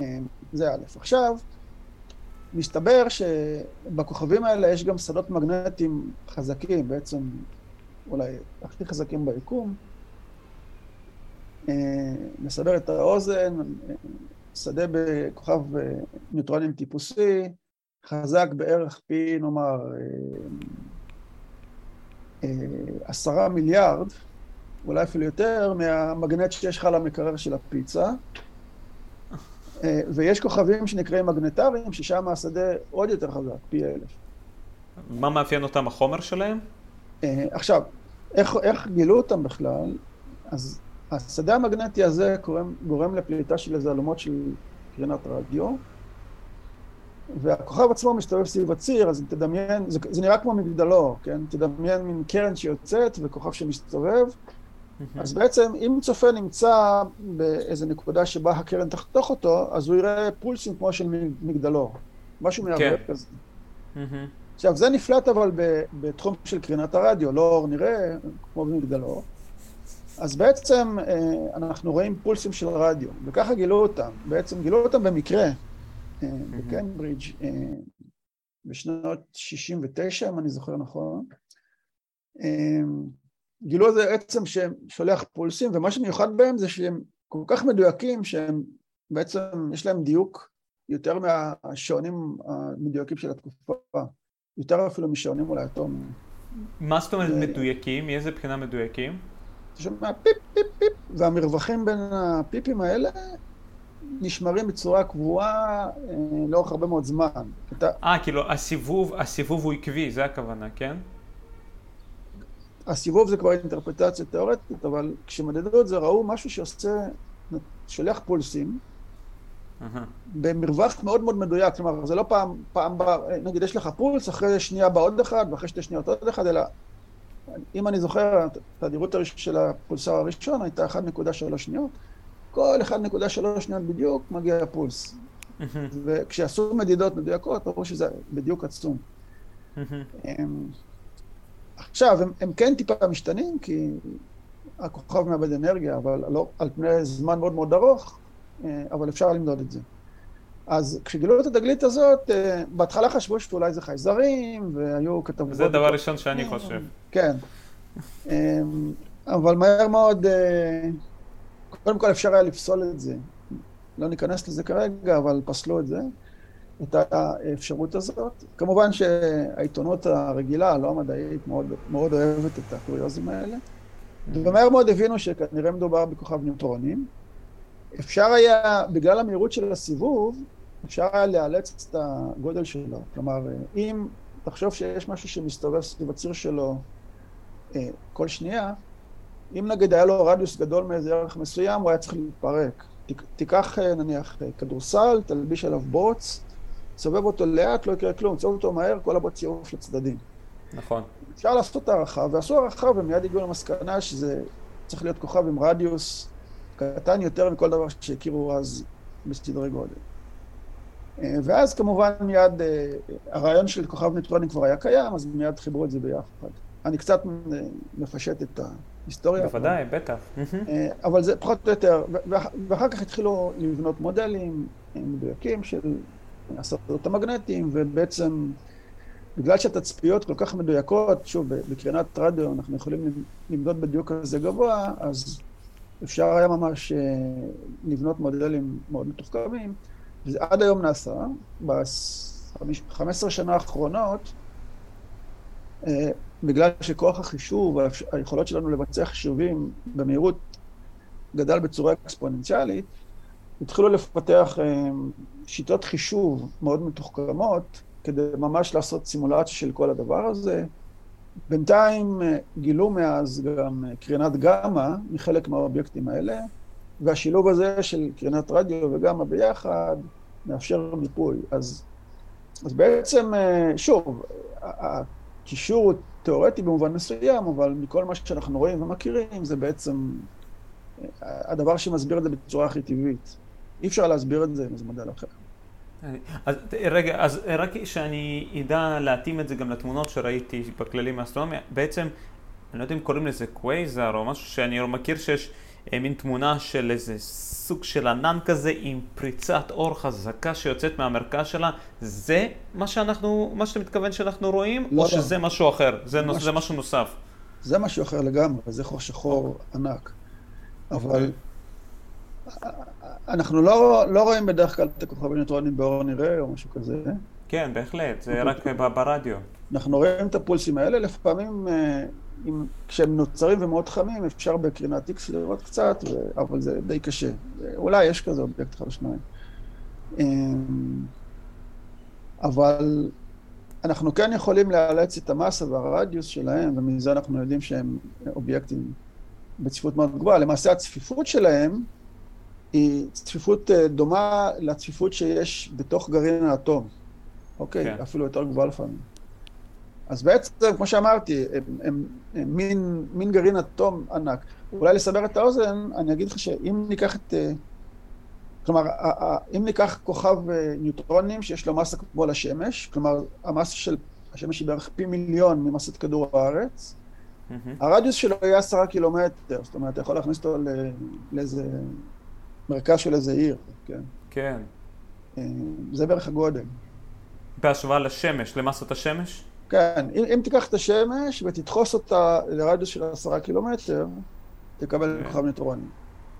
אה, זה א'. עכשיו, מסתבר שבכוכבים האלה יש גם שדות מגנטיים חזקים, בעצם אולי הכי חזקים ביקום. נסבר אה, את האוזן, שדה בכוכב אה, ניוטרונים טיפוסי, חזק בערך פי נאמר אה, עשרה מיליארד, אולי אפילו יותר, מהמגנט שיש לך על המקרר של הפיצה. ויש כוכבים שנקראים מגנטריים, ששם השדה עוד יותר חזק, פי אלף. מה מאפיין אותם החומר שלהם? עכשיו, איך, איך גילו אותם בכלל? אז השדה המגנטי הזה גורם, גורם לפליטה של איזה אלומות של קרינת רדיו, והכוכב עצמו מסתובב סביב הציר, אז תדמיין, זה, זה נראה כמו מגדלור, כן? תדמיין מין קרן שיוצאת וכוכב שמסתובב, אז בעצם אם צופה נמצא באיזה נקודה שבה הקרן תחתוך אותו, אז הוא יראה פולסים כמו של מגדלור, משהו מערבב כן. כזה. עכשיו, זה נפלט אבל בתחום של קרינת הרדיו, לא אור נראה כמו במגדלור. אז בעצם אה, אנחנו רואים פולסים של רדיו, וככה גילו אותם. בעצם גילו אותם במקרה בקיימברידג' אה, בשנות 69, אם אני זוכר נכון. גילו איזה עצם ששולח פולסים, ומה שמיוחד בהם זה שהם כל כך מדויקים שהם בעצם, יש להם דיוק יותר מהשעונים המדויקים של התקופה, יותר אפילו משעונים אולי אטומיים. מה זאת אומרת מדויקים? מאיזה בחינה מדויקים? אתה שומע פיפ, פיפ, פיפ, והמרווחים בין הפיפים האלה נשמרים בצורה קבועה אה, לאורך הרבה מאוד זמן. אה. כאילו הסיבוב, הסיבוב הוא עקבי, זה הכוונה, כן? הסיבוב זה כבר אינטרפטציה תיאורטית, אבל כשמדדו את זה ראו משהו שעושה, שולח פולסים, uh-huh. במרווח מאוד מאוד מדויק, כלומר זה לא פעם, פעם בא, נגיד יש לך פולס, אחרי שנייה בא עוד אחד, ואחרי שתי שניות עוד אחד, אלא אם אני זוכר, התדירות של הפולסר הראשון הייתה 1.3 שניות, כל 1.3 שניות בדיוק מגיע הפולס. וכשעשו מדידות מדויקות, ראו שזה בדיוק עצום. עכשיו, הם, הם כן טיפה משתנים, כי הכוכב מאבד אנרגיה, אבל לא, על פני זמן מאוד מאוד ארוך, אה, אבל אפשר למדוד את זה. אז כשגילו את התגלית הזאת, אה, בהתחלה חשבו שאולי זה חייזרים, והיו כתבות... זה הדבר הראשון שאני חושב. כן. אבל מהר מאוד, אה, קודם כל אפשר היה לפסול את זה. לא ניכנס לזה כרגע, אבל פסלו את זה, את האפשרות הזאת. כמובן שהעיתונות הרגילה, לא המדעית, מאוד, מאוד אוהבת את הקוריוזים האלה. ומהר מאוד הבינו שכנראה מדובר בכוכב ניוטרונים. אפשר היה, בגלל המהירות של הסיבוב, אפשר היה לאלץ את הגודל שלו. כלומר, אם תחשוב שיש משהו שמסתובב סביב הציר שלו אה, כל שנייה, אם נגיד היה לו רדיוס גדול מאיזה ערך מסוים, הוא היה צריך להתפרק. תיקח אה, נניח אה, כדורסל, תלביש עליו בוץ, תסובב אותו לאט, לא יקרה כלום, תסובב אותו מהר, כל הבוץ יעוף לצדדים. נכון. אפשר לעשות הערכה, ועשו הערכה ומיד הגיעו למסקנה שזה צריך להיות כוכב עם רדיוס קטן יותר מכל דבר שהכירו אז בסדרי גודל. ואז כמובן מיד הרעיון של כוכב ניטרונים כבר היה קיים, אז מיד חיברו את זה ביחד. אני קצת מפשט את ההיסטוריה. בוודאי, בטח. אה, אבל זה פחות או יותר, ואחר כך התחילו לבנות מודלים מדויקים של השדות המגנטיים, ובעצם בגלל שהתצפיות כל כך מדויקות, שוב, בקרינת רדיו אנחנו יכולים למדוד בדיוק כזה גבוה, אז אפשר היה ממש אה, לבנות מודלים מאוד מתוחכמים, וזה עד היום נעשה. ב-15 שנה האחרונות, בגלל שכוח החישוב, היכולות שלנו לבצע חישובים במהירות גדל בצורה אקספוננציאלית, התחילו לפתח שיטות חישוב מאוד מתוחכמות, כדי ממש לעשות סימולציה של כל הדבר הזה. בינתיים גילו מאז גם קרינת גמא מחלק מהאובייקטים האלה, והשילוב הזה של קרינת רדיו וגמא ביחד מאפשר מיפוי. אז, אז בעצם, שוב, הקישור תיאורטי במובן מסוים, אבל מכל מה שאנחנו רואים ומכירים, זה בעצם הדבר שמסביר את זה בצורה הכי טבעית. אי אפשר להסביר את זה עם איזה מודל אחר. אז רגע, אז רק שאני אדע להתאים את זה גם לתמונות שראיתי בכללים האסטרונומיה, בעצם, אני לא יודע אם קוראים לזה קווייזר או משהו שאני לא מכיר שיש אה, מין תמונה של איזה סוג של ענן כזה עם פריצת אור חזקה שיוצאת מהמרכז שלה, זה מה שאנחנו, מה שאתה מתכוון שאנחנו רואים, לא או לא. שזה משהו אחר, זה, מש... זה משהו נוסף? זה משהו אחר לגמרי, זה חור שחור ענק. אבל אנחנו לא, לא רואים בדרך כלל את הכוכבים ניוטרונים באור נראה או משהו כזה. כן, בהחלט, זה רק ברדיו. אנחנו רואים את הפולסים האלה, לפעמים אה, אם, כשהם נוצרים ומאוד חמים, אפשר בקרינת X לראות קצת, ו... אבל זה די קשה. אולי יש כזה אובייקט אחד או שניים. אמ, אבל אנחנו כן יכולים לאלץ את המסה והרדיוס שלהם, ומזה אנחנו יודעים שהם אובייקטים בצפיפות מאוד גבוהה. למעשה הצפיפות שלהם היא צפיפות אה, דומה לצפיפות שיש בתוך גרעין האטום. אוקיי? כן. אפילו יותר גבוהה לפעמים. אז בעצם, כמו שאמרתי, הם, הם, הם מין, מין גרעין אטום ענק. אולי לסבר את האוזן, אני אגיד לך שאם ניקח את... אה, כלומר, אם ניקח כוכב אה, ניוטרונים שיש לו מסה כמו לשמש, כלומר, המסה של השמש היא בערך פי מיליון ממסת כדור הארץ, mm-hmm. הרדיוס שלו יהיה עשרה קילומטר, זאת אומרת, אתה יכול להכניס אותו לאיזה מרכז של איזה עיר, כן? כן. אה, זה בערך הגודל. בהשוואה לשמש, למסת השמש? כן, אם, אם תיקח את השמש ותדחוס אותה לרדיוס של עשרה קילומטר, תקבל כן. כוכב ניטרוני.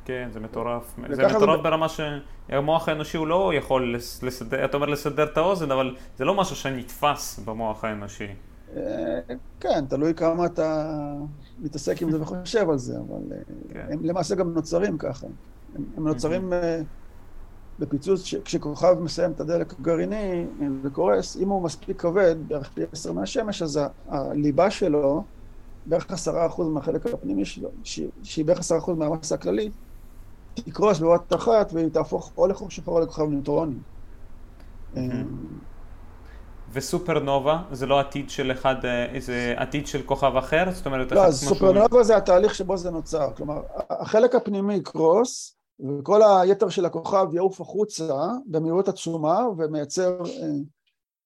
כן, זה מטורף. זה מטורף זה... ברמה שהמוח האנושי הוא לא יכול לסדר, אתה אומר לסדר את האוזן, אבל זה לא משהו שנתפס במוח האנושי. אה, כן, תלוי כמה אתה מתעסק עם זה וחושב על זה, אבל אה, כן. הם למעשה גם נוצרים ככה. הם, הם נוצרים בפיצוץ, כשכוכב מסיים את הדלק הגרעיני וקורס, אם הוא מספיק כבד, בערך פי עשר מהשמש, אז הליבה שלו, בערך עשרה אחוז מהחלק הפנימי שלו, שהיא בערך עשרה אחוז מהמסה הכללית, תקרוס בבת אחת והיא תהפוך או לחור שחור או לכוכב ניוטרוני. וסופרנובה זה לא עתיד של אחד, זה עתיד של כוכב אחר? זאת אומרת... לא, סופרנובה זה התהליך שבו זה נוצר. כלומר, החלק הפנימי יקרוס, וכל היתר של הכוכב יעוף החוצה במהירות עצומה ומייצר אה,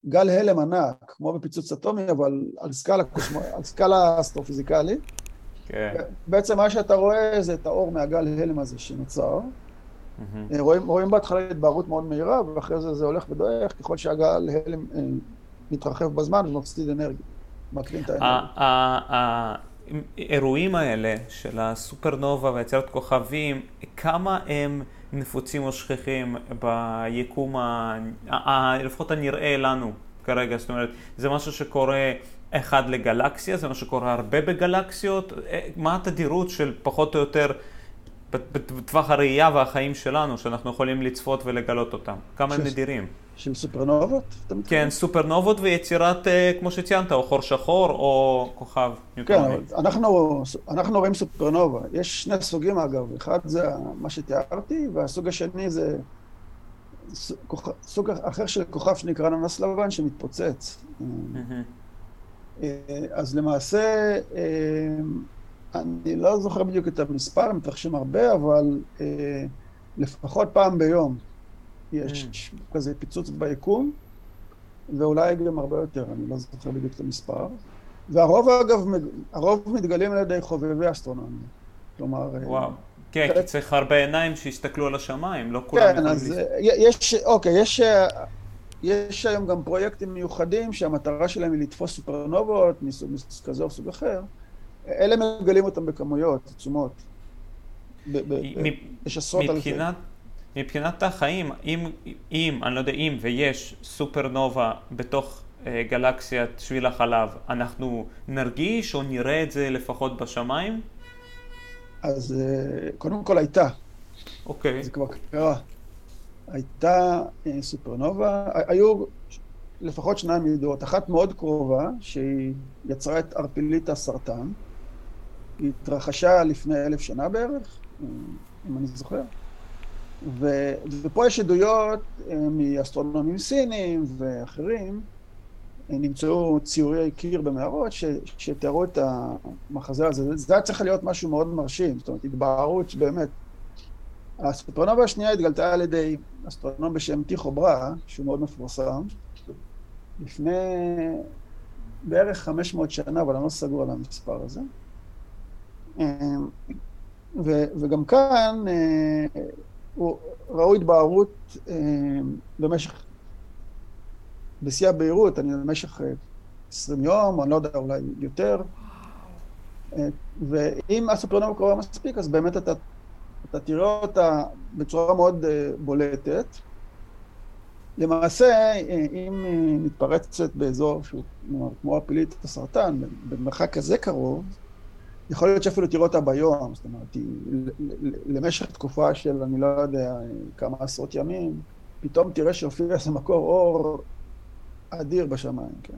גל הלם ענק, כמו בפיצוץ אטומי, אבל על סקאלה, על סקאלה אסטרופיזיקלית. כן. בעצם מה שאתה רואה זה את האור מהגל הלם הזה שנוצר. Mm-hmm. רואים, רואים בהתחלה התבהרות מאוד מהירה, ואחרי זה זה הולך ודועך, ככל שהגל הלם אה, מתרחב בזמן ומפסיד אנרגיה. מקרין את האנרגיה. האירועים האלה של הסופרנובה ויצירת כוכבים, כמה הם נפוצים או שכיחים ביקום, ה... ה... לפחות הנראה לנו כרגע, זאת אומרת, זה משהו שקורה אחד לגלקסיה, זה משהו שקורה הרבה בגלקסיות, אה, מה התדירות של פחות או יותר בטווח הראייה והחיים שלנו, שאנחנו יכולים לצפות ולגלות אותם? כמה הם נדירים? של סופרנובות? כן, סופרנובות ויצירת, אה, כמו שציינת, או חור שחור או כוכב ניוטרוני. כן, אנחנו, אנחנו רואים סופרנובה. יש שני סוגים אגב, אחד זה מה שתיארתי, והסוג השני זה סוג אחר של כוכב שנקרא ננס לבן שמתפוצץ. אה, אז למעשה, אה, אני לא זוכר בדיוק את המספר, הם מתרחשים הרבה, אבל לפחות פעם ביום יש mm. כזה פיצוץ ביקום, ואולי גם הרבה יותר, אני לא זוכר בדיוק את המספר. והרוב, אגב, הרוב מתגלים על ידי חובבי אסטרונומיה. כלומר... אה, וואו. כן, כי צריך הרבה עיניים שיסתכלו על השמיים, לא כולם כן, יכולים... כן, אז אה, יש, אוקיי, יש, אה, יש היום גם פרויקטים מיוחדים שהמטרה שלהם היא לתפוס סופרנובות מסוג כזה או סוג אחר. אלה מגלים אותם בכמויות עצומות. יש עשרות אלפים. מבחינת החיים, אם, אם, אני לא יודע אם ויש סופרנובה בתוך גלקסיית שביל החלב, אנחנו נרגיש או נראה את זה לפחות בשמיים? אז אה, קודם כל הייתה. אוקיי. זה כבר קרה. הייתה אה, סופרנובה, היו לפחות שניים ידועות, אחת מאוד קרובה, שהיא יצרה את ערפילית הסרטן. התרחשה לפני אלף שנה בערך, אם אני זוכר. ו, ופה יש עדויות אה, מאסטרונומים סינים ואחרים, אה, נמצאו ציורי קיר במערות שתיארו את המחזה הזה. זה היה צריך להיות משהו מאוד מרשים, זאת אומרת, התבהרות שבאמת... הסופרנובה השנייה התגלתה על ידי אסטרונום בשם טיכו ברא, שהוא מאוד מפורסם, לפני בערך 500 שנה, אבל אני לא סגור על המספר הזה. אה, ו, וגם כאן הוא ראו התבהרות במשך בשיא הבהירות, אני במשך 20 אה, יום, אני לא יודע, אולי יותר. אה, ואם הסופרנובה קרובה מספיק, אז באמת אתה, אתה תראה אותה בצורה מאוד אה, בולטת. למעשה, אם מתפרצת באזור שהוא כמו הפילית הסרטן, במרחק כזה קרוב, יכול להיות שאפילו תראו אותה ביום, זאת אומרת, היא למשך תקופה של, אני לא יודע, כמה עשרות ימים, פתאום תראה שהופיע איזה מקור אור אדיר בשמיים, כן.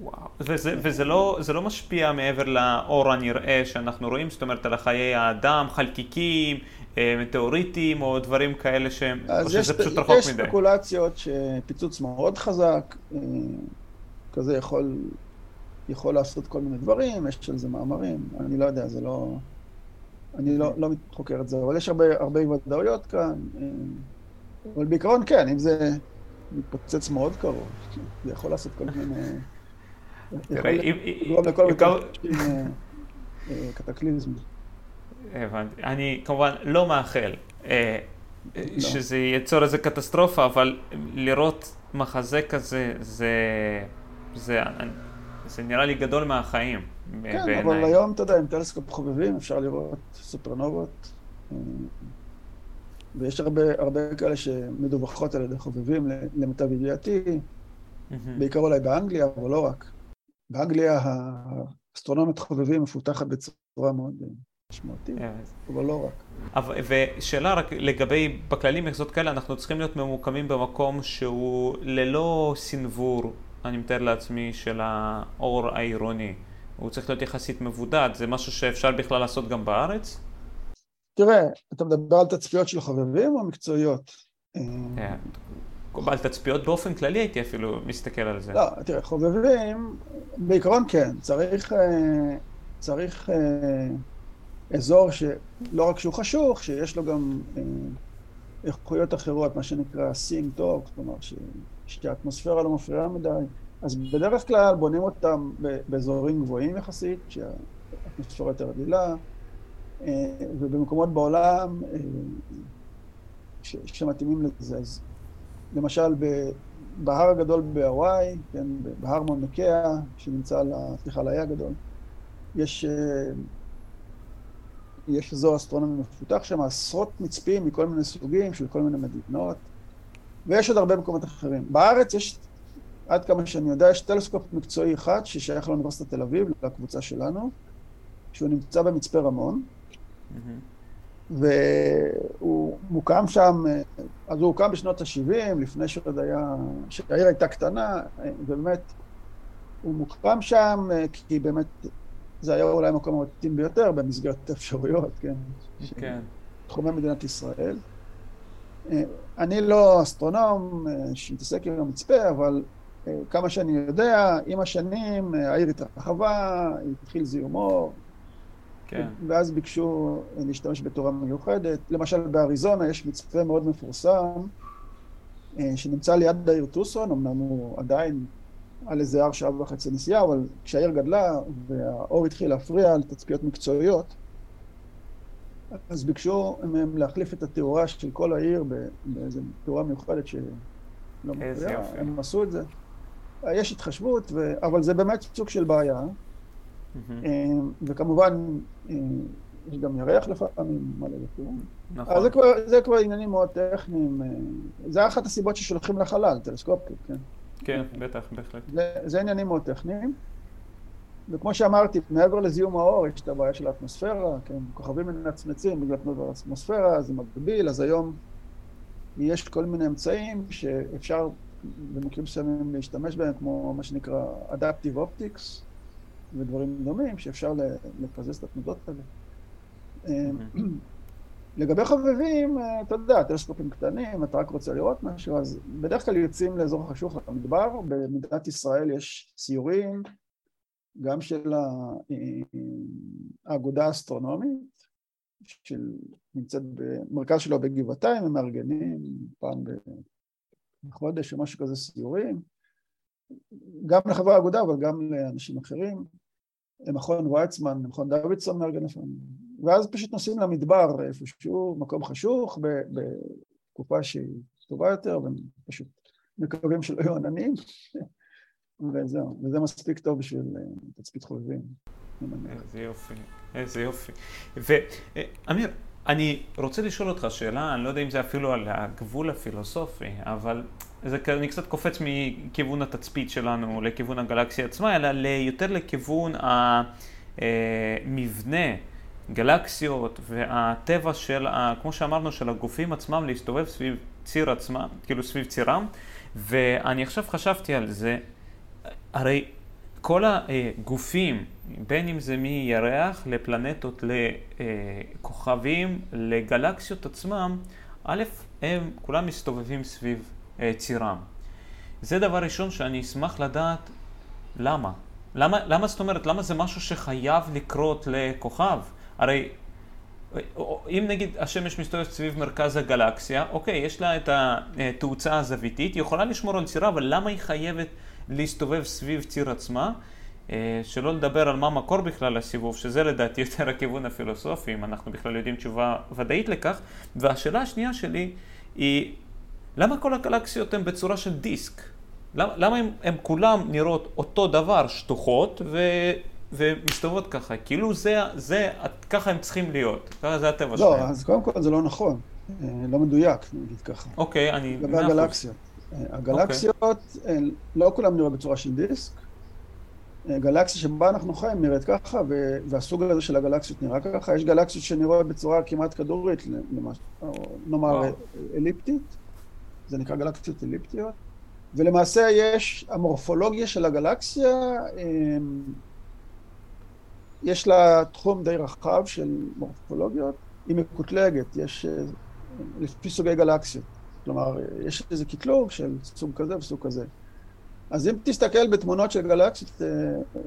וואו, וזה, וזה לא, לא משפיע מעבר לאור הנראה שאנחנו רואים, זאת אומרת על חיי האדם, חלקיקים, אה, מטאוריטים או דברים כאלה שהם, או שזה יש, פשוט רחוק מדי. יש ספקולציות שפיצוץ מאוד חזק, אה, כזה יכול, יכול לעשות כל מיני דברים, יש על זה מאמרים, אני לא יודע, זה לא... אני לא, לא חוקר את זה, אבל יש הרבה, הרבה ודאויות כאן. אה, אבל בעיקרון כן, אם זה מתפוצץ מאוד קרוב, זה יכול לעשות כל מיני... לכל אה, אה, קטקליזם. הבנתי. אני כמובן לא מאחל לא. שזה ייצור איזה קטסטרופה, אבל לראות מחזה כזה, זה, זה, זה נראה לי גדול מהחיים. כן, אבל היום, אתה יודע, עם טלסקופ חובבים אפשר לראות סופרנובות. ויש הרבה, הרבה כאלה שמדווחות על ידי חובבים, למיטב ידיעתי, mm-hmm. בעיקר אולי באנגליה, אבל לא רק. באנגליה האסטרונומית חובבים מפותחת בצורה מאוד משמעותית, yeah. אבל לא רק. אבל, ושאלה רק לגבי, בכללים מחזות כאלה, אנחנו צריכים להיות ממוקמים במקום שהוא ללא סנוור, אני מתאר לעצמי, של האור העירוני. הוא צריך להיות יחסית מבודד, זה משהו שאפשר בכלל לעשות גם בארץ? תראה, אתה מדבר על תצפיות של חובבים או מקצועיות? כן, על תצפיות באופן כללי הייתי אפילו מסתכל על זה. לא, תראה, חובבים, בעיקרון כן, צריך, אה, צריך אה, אזור שלא רק שהוא חשוך, שיש לו גם אה, איכויות אחרות, מה שנקרא seeing טוב, כלומר שהאטמוספירה לא מפריעה מדי, אז בדרך כלל בונים אותם באזורים גבוהים יחסית, שהאטמוספירה יותר רגילה. אה, ובמקומות בעולם אה, שמתאימים לזה. אז למשל בהר הגדול בהוואי, כן, בהר מונקיה, שנמצא על, סליחה, על האי הגדול, יש, אה, יש אזור אסטרונומי מפותח שם, עשרות מצפים מכל מיני סוגים של כל מיני מדינות, ויש עוד הרבה מקומות אחרים. בארץ יש, עד כמה שאני יודע, יש טלסקופ מקצועי אחד ששייך לאוניברסיטת תל אביב, לקבוצה שלנו, שהוא נמצא במצפה רמון, והוא מוקם שם, אז הוא הוקם בשנות ה-70, לפני שעוד היה, שהעיר הייתה קטנה, ובאמת, הוא מוקם שם כי באמת זה היה אולי המקום המתאים ביותר במסגרת האפשרויות, כן? כן. תחומי מדינת ישראל. אני לא אסטרונום שמתעסק עם המצפה, אבל כמה שאני יודע, עם השנים העיר התרחבה, התחיל זיהומו, כן. ואז ביקשו להשתמש בתורה מיוחדת. למשל באריזונה יש מצפה מאוד מפורסם, אה, שנמצא ליד העיר טוסון, אמנם הוא עדיין על איזה הר שעה וחצי נסיעה, אבל כשהעיר גדלה והאור התחיל להפריע על תצפיות מקצועיות, אז ביקשו מהם להחליף את התאורה של כל העיר באיזו תאורה מיוחדת שלא מפריעה, הם עשו את זה. יש התחשבות, ו... אבל זה באמת סוג של בעיה. אה, וכמובן, אה, יש גם ירח לפעמים, מלא וכו'. נכון. אז זה כבר, זה כבר עניינים מאוד טכניים. אה, זה אחת הסיבות ששולחים לחלל, טלסקופים, כן. כן, בטח, בהחלט. זה, זה עניינים מאוד טכניים. וכמו שאמרתי, מעבר לזיהום האור יש את הבעיה של האטמוספירה, כן, כוכבים מנצנצים בגלל תנועות האטמוספירה, זה מגביל, אז היום יש כל מיני אמצעים שאפשר במקרים מסוימים להשתמש בהם, כמו מה שנקרא Adaptive Optics ודברים דומים, שאפשר לקזז את התנודות האלה. Mm-hmm. לגבי חובבים, אתה יודע, טלסקופים קטנים, אתה רק רוצה לראות משהו, אז בדרך כלל יוצאים לאזור חשוך למדבר, במדינת ישראל יש סיורים, גם של האגודה האסטרונומית, שנמצאת במרכז שלו בגבעתיים, הם מארגנים פעם בחודש או משהו כזה סיורים, גם לחברי האגודה אבל גם לאנשים אחרים, מכון ויצמן, מכון דוידסון מארגן לפעמים, ואז פשוט נוסעים למדבר איפשהו, מקום חשוך, בתקופה שהיא טובה יותר, ופשוט מקווים שלא יהיו עננים. וזהו, וזה מספיק טוב בשביל אה, תצפית חובבים. איזה יופי, איזה יופי. ואמיר, אני רוצה לשאול אותך שאלה, אני לא יודע אם זה אפילו על הגבול הפילוסופי, אבל זה אני קצת קופץ מכיוון התצפית שלנו לכיוון הגלקסיה עצמה, אלא יותר לכיוון המבנה, אה, גלקסיות והטבע של, כמו שאמרנו, של הגופים עצמם להסתובב סביב ציר עצמם, כאילו סביב צירם, ואני עכשיו חשבתי על זה. הרי כל הגופים, בין אם זה מירח לפלנטות, לכוכבים, לגלקסיות עצמם, א', הם כולם מסתובבים סביב אה, צירם. זה דבר ראשון שאני אשמח לדעת למה. למה, למה זאת אומרת, למה זה משהו שחייב לקרות לכוכב? הרי אם נגיד השמש מסתובבת סביב מרכז הגלקסיה, אוקיי, יש לה את התאוצה הזוויתית, היא יכולה לשמור על צירה, אבל למה היא חייבת להסתובב סביב ציר עצמה, אה, שלא לדבר על מה המקור בכלל לסיבוב, שזה לדעתי יותר הכיוון הפילוסופי, אם אנחנו בכלל יודעים תשובה ודאית לכך. והשאלה השנייה שלי היא, למה כל הגלקסיות הן בצורה של דיסק? למה, למה הן כולן נראות אותו דבר, שטוחות, ו... ומסתובבות ככה, כאילו זה, זה, ככה הם צריכים להיות, ככה זה הטבע לא, שלהם. לא, אז קודם כל זה לא נכון, אה, לא מדויק, נגיד ככה. אוקיי, אני... לגבי הגלקסיות. הגלקסיות, okay. אוקיי. לא כולם נראות בצורה של דיסק. גלקסיה שבה אנחנו חיים נראית ככה, והסוג הזה של הגלקסיות נראה ככה. יש גלקסיות שנראות בצורה כמעט כדורית, למש... נאמר wow. אליפטית, זה נקרא גלקסיות אליפטיות. ולמעשה יש, המורפולוגיה של הגלקסיה, אמ, יש לה תחום די רחב של מורפולוגיות, היא מקוטלגת, יש אה, לפי סוגי גלקסיות. כלומר, יש איזה קטלוג של סוג כזה וסוג כזה. אז אם תסתכל בתמונות של גלקסיות, אה,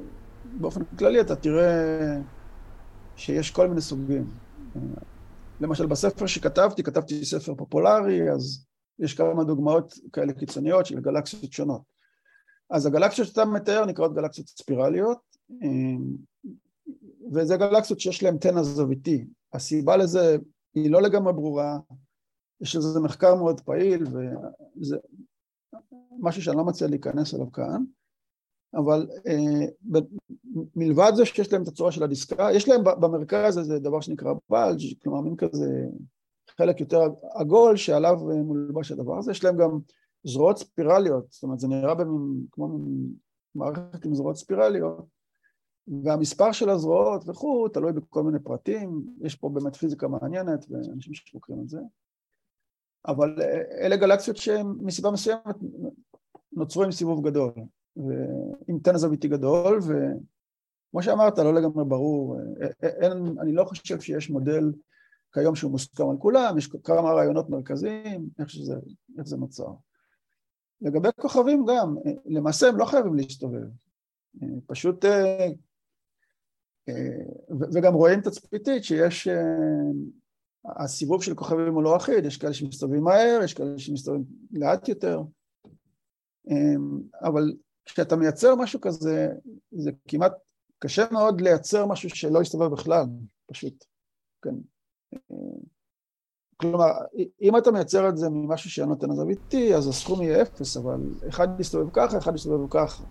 באופן כללי אתה תראה שיש כל מיני סוגים. למשל, בספר שכתבתי, כתבתי ספר פופולרי, אז יש כמה דוגמאות כאלה קיצוניות של גלקסיות שונות. אז הגלקסיות שאתה מתאר נקראות גלקסיות ספירליות, אה, וזה גלקסיות שיש להן תנע זוויתי. הסיבה לזה היא לא לגמרי ברורה, יש איזה מחקר מאוד פעיל, וזה משהו שאני לא מציע להיכנס אליו כאן, אבל אה, ב, מלבד זה שיש להם את הצורה של הדיסקה, יש להם במרכז איזה דבר שנקרא בלג', כלומר מין כזה חלק יותר עגול שעליו מולבש הדבר הזה, יש להם גם זרועות ספירליות, זאת אומרת זה נראה במין, כמו מערכת עם זרועות ספירליות, והמספר של הזרועות וכו', תלוי בכל מיני פרטים, יש פה באמת פיזיקה מעניינת ואנשים שחוקרים את זה. אבל אה, אלה גלקסיות שהן מסיבה מסוימת נוצרו עם סיבוב גדול, עם תנע זוויתי גדול, וכמו שאמרת, לא לגמרי ברור, אה, אה, אין, אני לא חושב שיש מודל כיום שהוא מוסכם על כולם, יש כמה רעיונות מרכזיים, איך, שזה, איך זה נוצר. לגבי כוכבים גם, למעשה הם לא חייבים להסתובב, פשוט, וגם רואים תצפיתית שיש הסיבוב של כוכבים הוא לא אחיד, יש כאלה שמסתובבים מהר, יש כאלה שמסתובבים לאט יותר, אמ, אבל כשאתה מייצר משהו כזה, זה כמעט קשה מאוד לייצר משהו שלא יסתובב בכלל, פשוט, כן. כלומר, אם אתה מייצר את זה ממשהו שנותן הזוויתי, אז הסכום יהיה אפס, אבל אחד יסתובב ככה, אחד יסתובב ככה.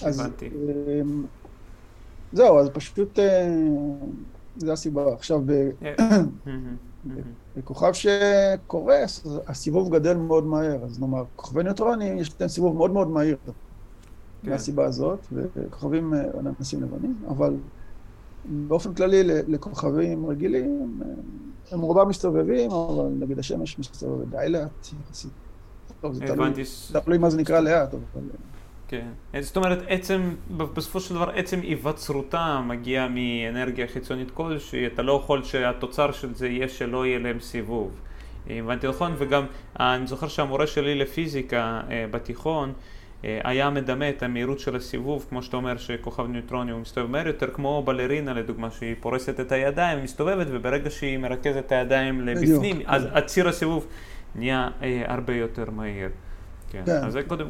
הבנתי. אמ, זהו, אז פשוט... זה הסיבה. עכשיו, ב... וכוכב שקורס, הסיבוב גדל מאוד מהר. אז נאמר, כוכבי ניוטרונים יש להם סיבוב מאוד מאוד מהיר. כן. מהסיבה הזאת, וכוכבים ננסים לבנים, אבל באופן כללי לכוכבים רגילים, הם רובם מסתובבים, אבל נגיד השמש מסתובבת די לאט יחסית. טוב, זה תלוי, תלוי מה זה נקרא לאט, אבל... כן. זאת אומרת, עצם, בסופו של דבר, עצם היווצרותה מגיעה מאנרגיה חיצונית כלשהי, אתה לא יכול שהתוצר של זה יהיה שלא יהיה להם סיבוב. הבנתי נכון? וגם, אני זוכר שהמורה שלי לפיזיקה אה, בתיכון, אה, היה מדמה את המהירות של הסיבוב, כמו שאתה אומר שכוכב ניוטרוני הוא מסתובב מהר יותר, כמו בלרינה לדוגמה, שהיא פורסת את הידיים, מסתובבת, וברגע שהיא מרכזת את הידיים לבפנים, אז הציר הסיבוב נהיה אה, הרבה יותר מהיר. כן, כן. אז זה קודם...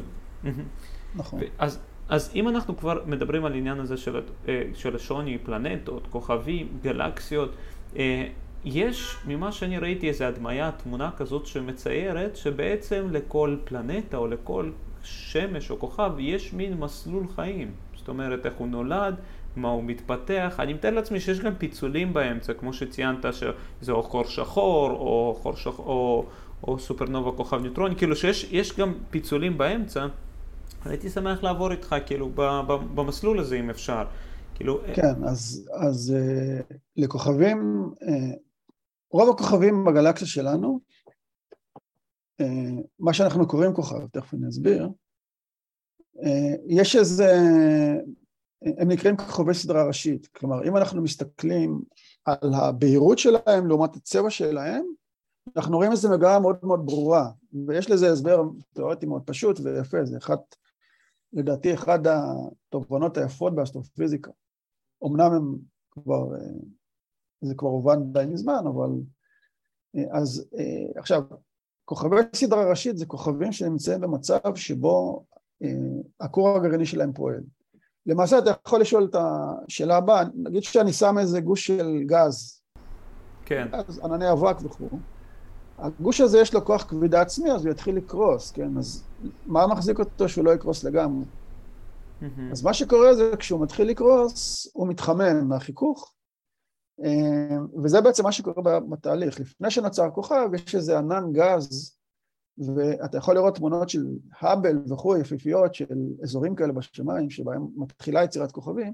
נכון. אז, אז אם אנחנו כבר מדברים על עניין הזה של, אה, של השוני, פלנטות, כוכבים, גלקסיות, אה, יש, ממה שאני ראיתי, איזו הדמיה, תמונה כזאת שמציירת שבעצם לכל פלנטה או לכל שמש או כוכב יש מין מסלול חיים. זאת אומרת, איך הוא נולד, מה הוא מתפתח. אני מתאר לעצמי שיש גם פיצולים באמצע, כמו שציינת שזה או חור שחור או, חור שחור, או, או סופרנובה כוכב ניוטרוני, כאילו שיש גם פיצולים באמצע. הייתי שמח לעבור איתך כאילו במסלול הזה אם אפשר. כאילו... אה, כן, אז, אז uh, לכוכבים, uh, רוב הכוכבים בגלקסיה שלנו, מה שאנחנו קוראים כוכב, תכף אני אסביר, יש איזה, הם נקראים כוכבי סדרה ראשית, כלומר אם אנחנו מסתכלים על הבהירות שלהם לעומת הצבע שלהם, אנחנו רואים איזו מגמה מאוד מאוד ברורה, ויש לזה הסבר תיאורטי מאוד פשוט ויפה, זה אחת לדעתי אחד התובנות היפות באסטרופיזיקה. אמנם הם כבר, אה, זה כבר הובן די מזמן, אבל... אה, אז אה, עכשיו, כוכבי סדרה ראשית זה כוכבים שנמצאים במצב שבו הכור הגרעיני שלהם פועל. למעשה אתה יכול לשאול את השאלה הבאה, נגיד שאני שם איזה גוש של גז, כן. אז ענני אבק וכו', הגוש הזה יש לו כוח כבידה עצמי, אז הוא יתחיל לקרוס, כן? אז מה מחזיק אותו שהוא לא יקרוס לגמרי? Mm-hmm. אז מה שקורה זה כשהוא מתחיל לקרוס, הוא מתחמם מהחיכוך, אה, וזה בעצם מה שקורה בתהליך. לפני שנוצר כוכב, יש איזה ענן גז, ואתה יכול לראות תמונות של האבל וכו', יפיפיות של אזורים כאלה בשמיים, שבהם מתחילה יצירת כוכבים,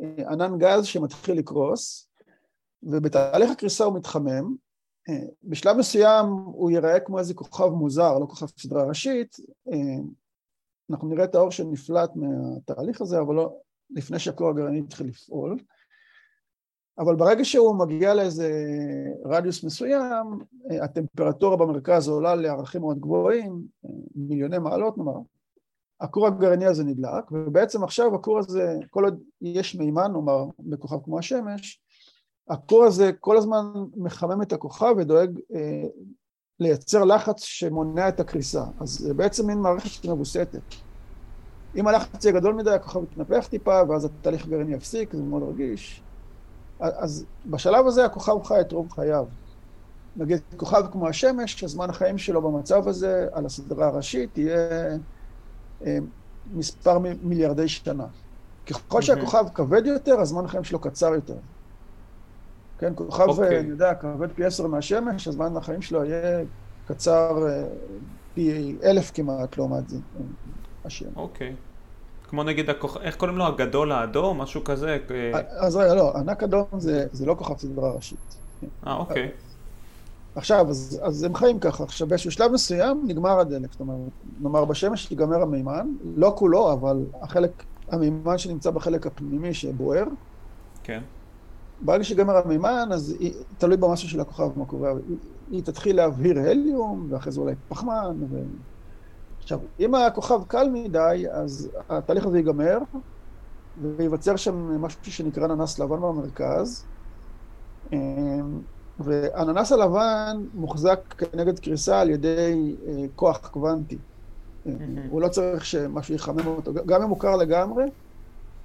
אה, ענן גז שמתחיל לקרוס, ובתהליך הקריסה הוא מתחמם, בשלב מסוים הוא ייראה כמו איזה כוכב מוזר, לא כוכב סדרה ראשית, אנחנו נראה את האור שנפלט מהתהליך הזה, אבל לא לפני שהכור הגרעיני התחיל לפעול. אבל ברגע שהוא מגיע לאיזה רדיוס מסוים, הטמפרטורה במרכז עולה לערכים מאוד גבוהים, מיליוני מעלות נאמר, הכור הגרעיני הזה נדלק, ובעצם עכשיו הכור הזה, כל עוד יש מימן נאמר בכוכב כמו השמש, הכור הזה כל הזמן מחמם את הכוכב ודואג אה, לייצר לחץ שמונע את הקריסה. אז זה בעצם מין מערכת מבוסתת. אם הלחץ יהיה גדול מדי, הכוכב יתנפח טיפה, ואז התהליך הגרעיני יפסיק, זה מאוד רגיש. אז בשלב הזה הכוכב חי את רוב חייו. נגיד, כוכב כמו השמש, הזמן החיים שלו במצב הזה, על הסדרה הראשית, יהיה אה, מספר מיליארדי שנה. ככל שהכוכב כבד יותר, הזמן החיים שלו קצר יותר. כן, כוכב, okay. אוקיי. אני יודע, כבד פי עשר מהשמש, הזמן החיים שלו יהיה קצר אה, פי אלף כמעט לעומת השמש. אוקיי. Okay. כמו נגיד, הכוכ... איך קוראים לו? הגדול האדום? משהו כזה? אה, אז רגע, לא, ענק אדום זה, זה לא כוכב סדרה ראשית. אה, אוקיי. עכשיו, אז, אז הם חיים ככה. עכשיו, באיזשהו שלב מסוים נגמר הדלק. זאת אומרת, נאמר בשמש ייגמר המימן, לא כולו, אבל החלק, המימן שנמצא בחלק הפנימי שבוער. כן. ברגע שיגמר המימן, אז היא, תלוי במסה של הכוכב, מה קורה, היא, היא תתחיל להבהיר הליום, ואחרי זה אולי פחמן. ו... עכשיו, אם הכוכב קל מדי, אז התהליך הזה ייגמר, וייווצר שם משהו שנקרא אננס לבן במרכז. אמ, והאננס הלבן מוחזק כנגד קריסה על ידי אה, כוח קוונטי. הוא לא צריך שמשהו יחמם אותו, גם אם הוא קר לגמרי,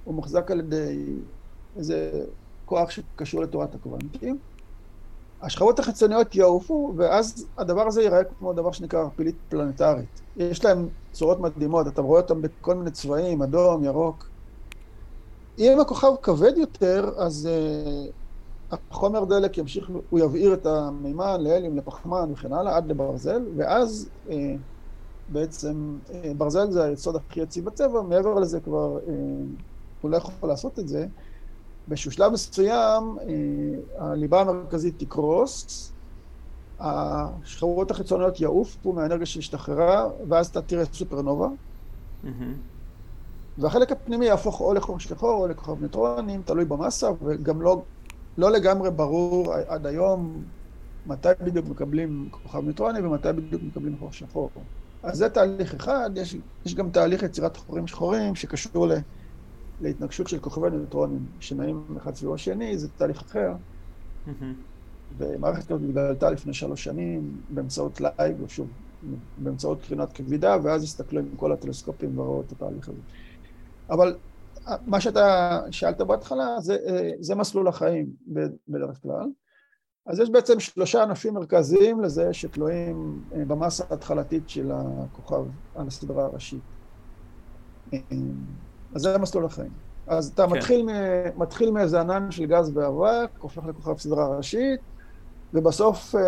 הוא מוחזק על ידי איזה כוח שקשור לתורת הקוונטים. השכבות החיצוניות יעופו, ואז הדבר הזה ייראה כמו דבר שנקרא ערפילית פלנטרית. יש להם צורות מדהימות, אתה רואה אותם בכל מיני צבעים, אדום, ירוק. אם הכוכב כבד יותר, אז uh, החומר דלק ימשיך, הוא יבעיר את המימן להליום, לפחמן וכן הלאה, עד לברזל, ואז אה, בעצם אה, ברזל זה היסוד הכי יציב בצבע, מעבר לזה כבר אה, הוא לא יכול לעשות את זה. באיזשהו שלב מסוים אה, הליבה המרכזית תקרוס, השכבות החיצוניות יעופו מהאנרגיה שהשתחררה, ואז אתה תראה סופרנובה. Mm-hmm. והחלק הפנימי יהפוך או לחור שחור או לכוכב ניטרונים, תלוי במסה, וגם לא, לא לגמרי ברור עד היום מתי בדיוק מקבלים כוכב ניטרוני ומתי בדיוק מקבלים חור שחור. אז זה תהליך אחד, יש, יש גם תהליך יצירת חורים שחורים שקשור ל, להתנגשות של כוכבי ניטרונים שנעים אחד סביב השני, זה תהליך אחר. Mm-hmm. ומערכת כזאת התגלתה לפני שלוש שנים באמצעות LIGO, שוב, באמצעות קרינת כבידה, ואז הסתכלו עם כל הטלסקופים וראו את התהליך הזה. אבל מה שאתה שאלת בהתחלה, זה, זה מסלול החיים בדרך כלל. אז יש בעצם שלושה ענפים מרכזיים לזה שתלויים אה, במסה ההתחלתית של הכוכב על הסדרה הראשית. אז זה מסלול החיים. אז אתה כן. מתחיל, מתחיל מאיזה ענן של גז ואבק, הופך לכוכב סדרה ראשית, ובסוף אה,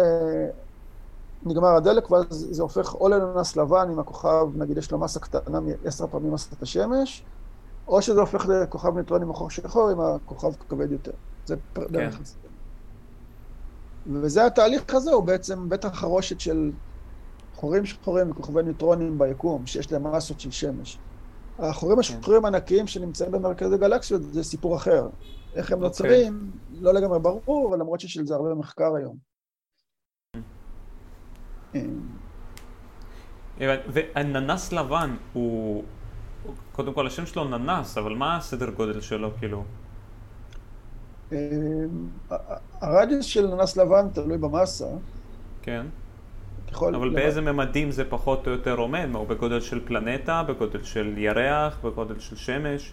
נגמר הדלק, ואז זה הופך או לננס לבן, אם הכוכב, נגיד, יש לו מסה קטנה מעשר פעמים מסת השמש, או שזה הופך לכוכב ניטרון עם החור שחור, אם הכוכב כבד יותר. זה כן. דרך זה. וזה התהליך הזה, הוא בעצם בית החרושת של חורים שחורים וכוכבי ניטרונים ביקום, שיש להם מסות של שמש. החורים כן. השחורים הענקיים שנמצאים במרכז הגלקסיות זה סיפור אחר. איך הם נוצרים, okay. לא לגמרי ברור, למרות שיש על זה הרבה מחקר היום. והננס לבן הוא, קודם כל השם שלו ננס, אבל מה הסדר גודל שלו כאילו? אמ, הרדיוס של ננס לבן תלוי במסה. כן. אבל באיזה ממדים זה פחות או יותר עומד? הוא בגודל של פלנטה, בגודל של ירח, בגודל של שמש?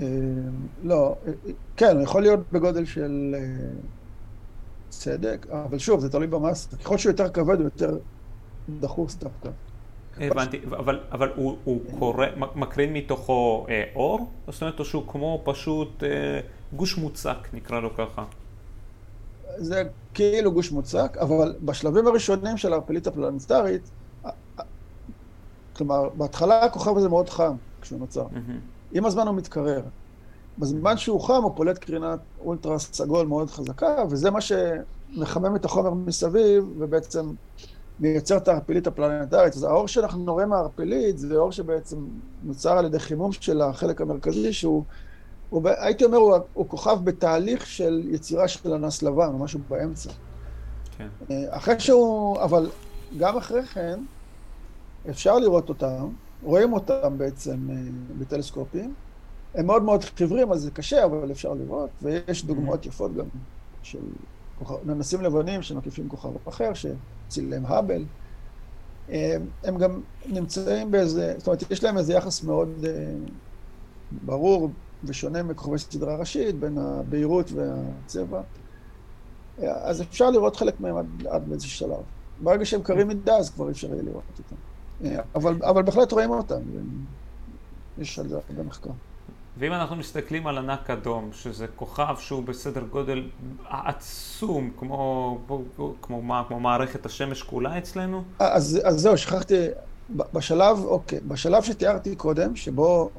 אמ, לא, כן, יכול להיות בגודל של אה, צדק, אבל שוב, זה תלוי במסה. ככל שהוא יותר כבד, הוא יותר דחוס דווקא. הבנתי, אבל, אבל הוא, הוא קורא, מקרין מתוכו אה, אור? זאת אומרת, או שהוא כמו פשוט אה, גוש מוצק, נקרא לו ככה. זה כאילו גוש מוצק, אבל בשלבים הראשונים של הערפלית הפלנטרית, כלומר, בהתחלה הכוכב הזה מאוד חם כשהוא נוצר. Mm-hmm. עם הזמן הוא מתקרר. בזמן שהוא חם הוא פולט קרינת אולטרה סגול מאוד חזקה, וזה מה שמחמם את החומר מסביב, ובעצם מייצר את הערפילית הפלנטרית. אז האור שאנחנו רואים מהערפילית זה אור שבעצם נוצר על ידי חימום של החלק המרכזי, שהוא, הוא, הייתי אומר, הוא, הוא כוכב בתהליך של יצירה של הנס לבן, או משהו באמצע. כן. אה, אחרי שהוא, אבל גם אחרי כן, אפשר לראות אותם, רואים אותם בעצם אה, בטלסקופים. הם מאוד מאוד חיוורים, אז זה קשה, אבל אפשר לראות, ויש דוגמאות יפות גם של ננסים לבנים שמקיפים כוכב אחר, שצילם האבל. אה, הם גם נמצאים באיזה, זאת אומרת, יש להם איזה יחס מאוד ברור ושונה מכוכבי סדרה ראשית, בין הבהירות והצבע. אז אפשר לראות חלק מהם עד, עד באיזה שלב. ברגע שהם קרים מדי, אז כבר אפשר יהיה לראות אותם. אבל, אבל בהחלט רואים אותם, יש על זה הרבה מחקר. ואם אנחנו מסתכלים על ענק אדום, שזה כוכב שהוא בסדר גודל עצום, כמו, כמו, מה, כמו מערכת השמש כולה אצלנו? אז, אז זהו, שכחתי, בשלב, אוקיי, בשלב שתיארתי קודם, שבו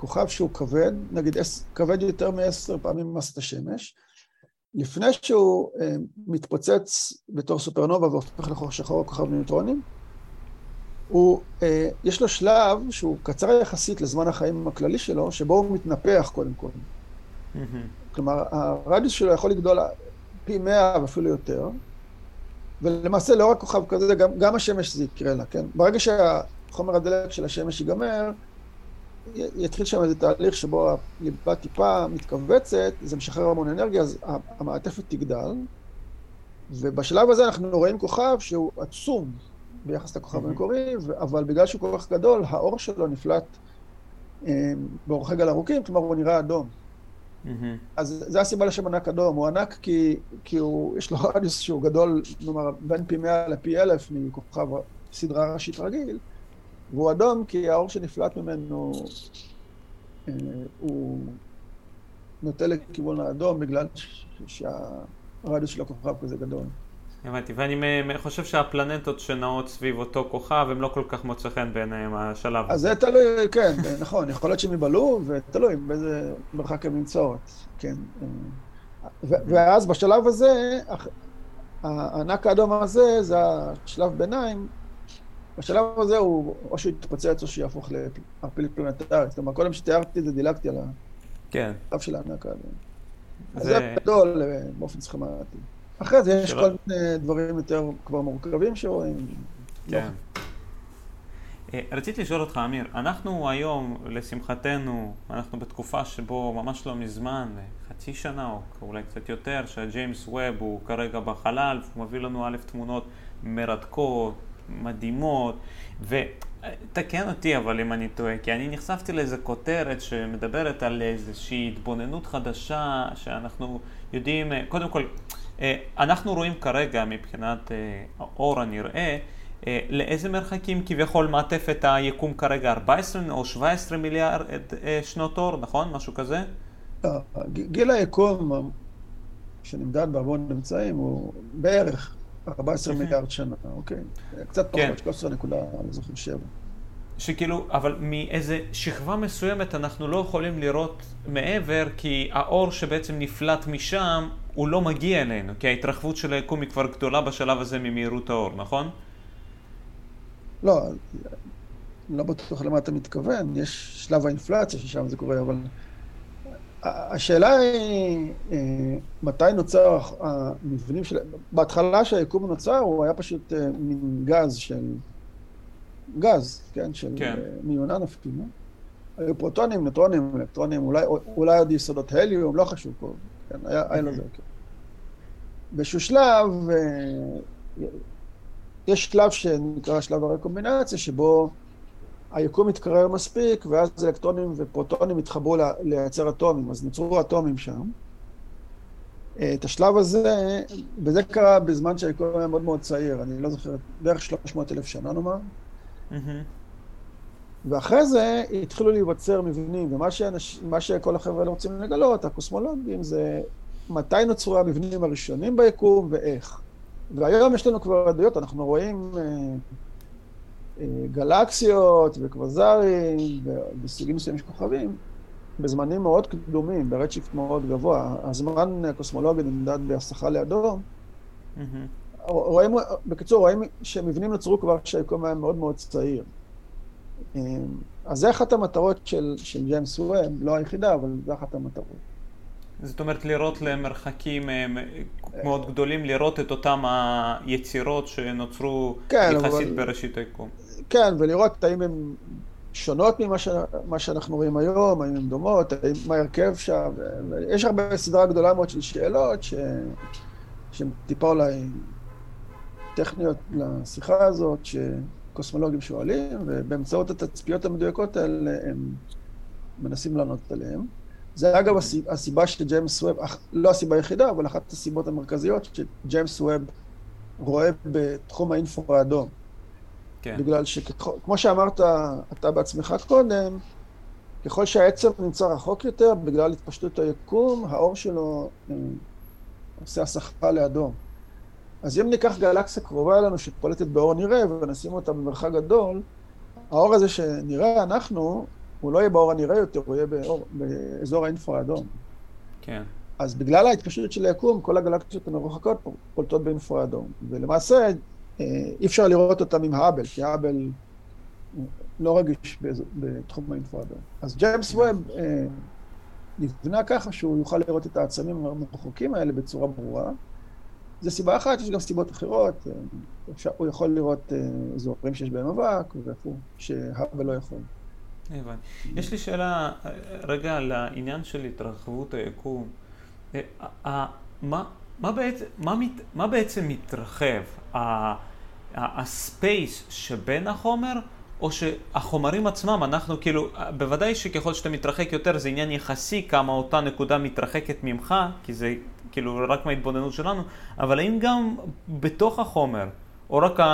כוכב שהוא כבד, נגיד כבד יותר מעשר פעמים מסת השמש, לפני שהוא אה, מתפוצץ בתור סופרנובה והופך לחור שחור או כוכב ניוטרונים, הוא, אה, יש לו שלב שהוא קצר יחסית לזמן החיים הכללי שלו, שבו הוא מתנפח קודם כל. Mm-hmm. כלומר, הרדיוס שלו יכול לגדול פי מאה ואפילו יותר, ולמעשה לא רק כוכב כזה, גם, גם השמש זה יקרה לה, כן? ברגע שהחומר הדלק של השמש ייגמר, יתחיל שם איזה תהליך שבו הליבה טיפה מתכווצת, זה משחרר המון אנרגיה, אז המעטפת תגדל, ובשלב הזה אנחנו רואים כוכב שהוא עצום, ביחס לכוכב המקורי, אבל בגלל שהוא כל כך גדול, האור שלו נפלט אה, באורכי גל ארוכים, כלומר הוא נראה אדום. אז זו הסיבה לשם ענק אדום, הוא ענק כי, כי הוא, יש לו רדיוס שהוא גדול, כלומר בין פי מאה לפי אלף מכוכב סדרה ראשית רגיל, והוא אדום כי האור שנפלט ממנו אה, הוא נוטה לכיוון האדום בגלל שהרדיוס של הכוכב כזה גדול. הבנתי, ואני חושב שהפלנטות שנעות סביב אותו כוכב, הם לא כל כך מוצא חן בעיניהם השלב. אז זה תלוי, כן, נכון, יכול להיות שהם יבלעו, ותלוי באיזה מרחק הם נמצאות, כן. ואז בשלב הזה, הענק האדום הזה, זה השלב ביניים, בשלב הזה הוא או שהוא יתפוצץ או שיהפוך לערפילית פלנטרית. זאת אומרת, קודם שתיארתי את זה, דילגתי על כן. הקו של הענק האדום. זה... זה גדול אה, באופן סכמטי. אחרי זה יש כל מיני דברים יותר כבר מורכבים שרואים. כן. אה, רציתי לשאול אותך, אמיר, אנחנו היום, לשמחתנו, אנחנו בתקופה שבו ממש לא מזמן, חצי שנה או אולי קצת יותר, שהג'יימס ווב הוא כרגע בחלל, הוא מביא לנו א' תמונות מרתקות, מדהימות, ותקן אותי אבל אם אני טועה, כי אני נחשפתי לאיזה כותרת שמדברת על איזושהי התבוננות חדשה, שאנחנו יודעים, אה, קודם כל, אה, אנחנו רואים כרגע מבחינת האור הנראה, אה, לאיזה מרחקים כביכול מעטפת היקום כרגע? 14 או 17 מיליארד שנות אור, נכון? משהו כזה? גיל היקום שנמדד בהמון אמצעים הוא בערך 14 מיליארד שנה, אוקיי? קצת פחות, כן. 13 נקודה, אני זוכר, 7. שכאילו, אבל מאיזה שכבה מסוימת אנחנו לא יכולים לראות מעבר, כי האור שבעצם נפלט משם, הוא לא מגיע אלינו, כי ההתרחבות של היקום היא כבר גדולה בשלב הזה ממהירות האור, נכון? לא, לא בטוח למה אתה מתכוון, יש שלב האינפלציה ששם זה קורה, אבל השאלה היא, אה, מתי נוצר המבנים של... בהתחלה שהיקום נוצר, הוא היה פשוט אה, מין גז של... גז, כן? של כן. אה, מיונן אפילו. היו פרוטונים, נוטרונים, אלקטרונים, אולי, אולי עוד יסודות הליום, לא חשוב פה. כן, היה, היה לזה, כן. באיזשהו שלב, יש שלב שנקרא שלב הרקומבינציה, שבו היקום מתקרר מספיק, ואז אלקטרונים ופרוטונים התחברו לייצר אטומים, אז נוצרו אטומים שם. את השלב הזה, וזה קרה בזמן שהיקום היה מאוד מאוד צעיר, אני לא זוכר, בערך 300 אלף שנה נאמר. Mm-hmm. ואחרי זה התחילו להיווצר מבנים, ומה שאנש, שכל החבר'ה האלה רוצים לגלות, הקוסמולוגים, זה מתי נוצרו המבנים הראשונים ביקום ואיך. והיום יש לנו כבר עדויות, אנחנו רואים אה, אה, גלקסיות וקווזרים בסוגים מסוימים של כוכבים בזמנים מאוד קדומים, ב redshift מאוד גבוה. הזמן הקוסמולוגי נמדד בהסחה לאדום. Mm-hmm. רואים, בקיצור, רואים שמבנים נוצרו כבר כשהיקום היה מאוד מאוד צעיר. אה, אז זה אחת המטרות של, של ג'יימס ווב, לא היחידה, אבל זה אחת המטרות. זאת אומרת, לראות למרחקים אה, מאוד גדולים, לראות את אותם היצירות שנוצרו כן, יחסית אבל... בראשית היקום. כן, ולראות האם הן שונות ממה ש... שאנחנו רואים היום, האם הן דומות, האם... מה ההרכב שם. יש הרבה סדרה גדולה מאוד של שאלות ש... שהן טיפה אולי טכניות לשיחה הזאת, שקוסמולוגים שואלים, ובאמצעות התצפיות המדויקות האלה הם מנסים לענות עליהן. זה אגב הסיבה שג'יימס ווב, לא הסיבה היחידה, אבל אחת הסיבות המרכזיות שג'יימס ווב רואה בתחום האינפו האדום. כן. בגלל שכמו שאמרת אתה בעצמך קודם, ככל שהעצם נמצא רחוק יותר, בגלל התפשטות היקום, האור שלו אה, עושה הסחה לאדום. אז אם ניקח גלקסיה קרובה אלינו שפולטת באור נראה ונשים אותה במרחק גדול, האור הזה שנראה אנחנו, הוא לא יהיה באור הנראה יותר, הוא יהיה באור, באזור האינפרה האדום. כן. אז בגלל ההתפשטות של היקום, כל הגלקסיות המרוחקות פולטות באינפרה האדום. ולמעשה, אה, אי אפשר לראות אותם עם האבל, כי האבל לא רגיש בתחום האינפרה האדום. אז ג'יימס ווב אה, נבנה ככה שהוא יוכל לראות את העצמים המרוחקים האלה בצורה ברורה. זו סיבה אחת, יש גם סיבות אחרות. אה, אפשר, הוא יכול לראות אזורים שיש בהם אבק, ואיפה שהאבל לא יכול. הבנתי. יש לי שאלה רגע על העניין של התרחבות היקום. אה, מה, מה, בעצם, מה, מת, מה בעצם מתרחב? הספייס שבין החומר, או שהחומרים עצמם, אנחנו כאילו, בוודאי שככל שאתה מתרחק יותר זה עניין יחסי כמה אותה נקודה מתרחקת ממך, כי זה כאילו רק מההתבוננות שלנו, אבל האם גם בתוך החומר או רק, ה,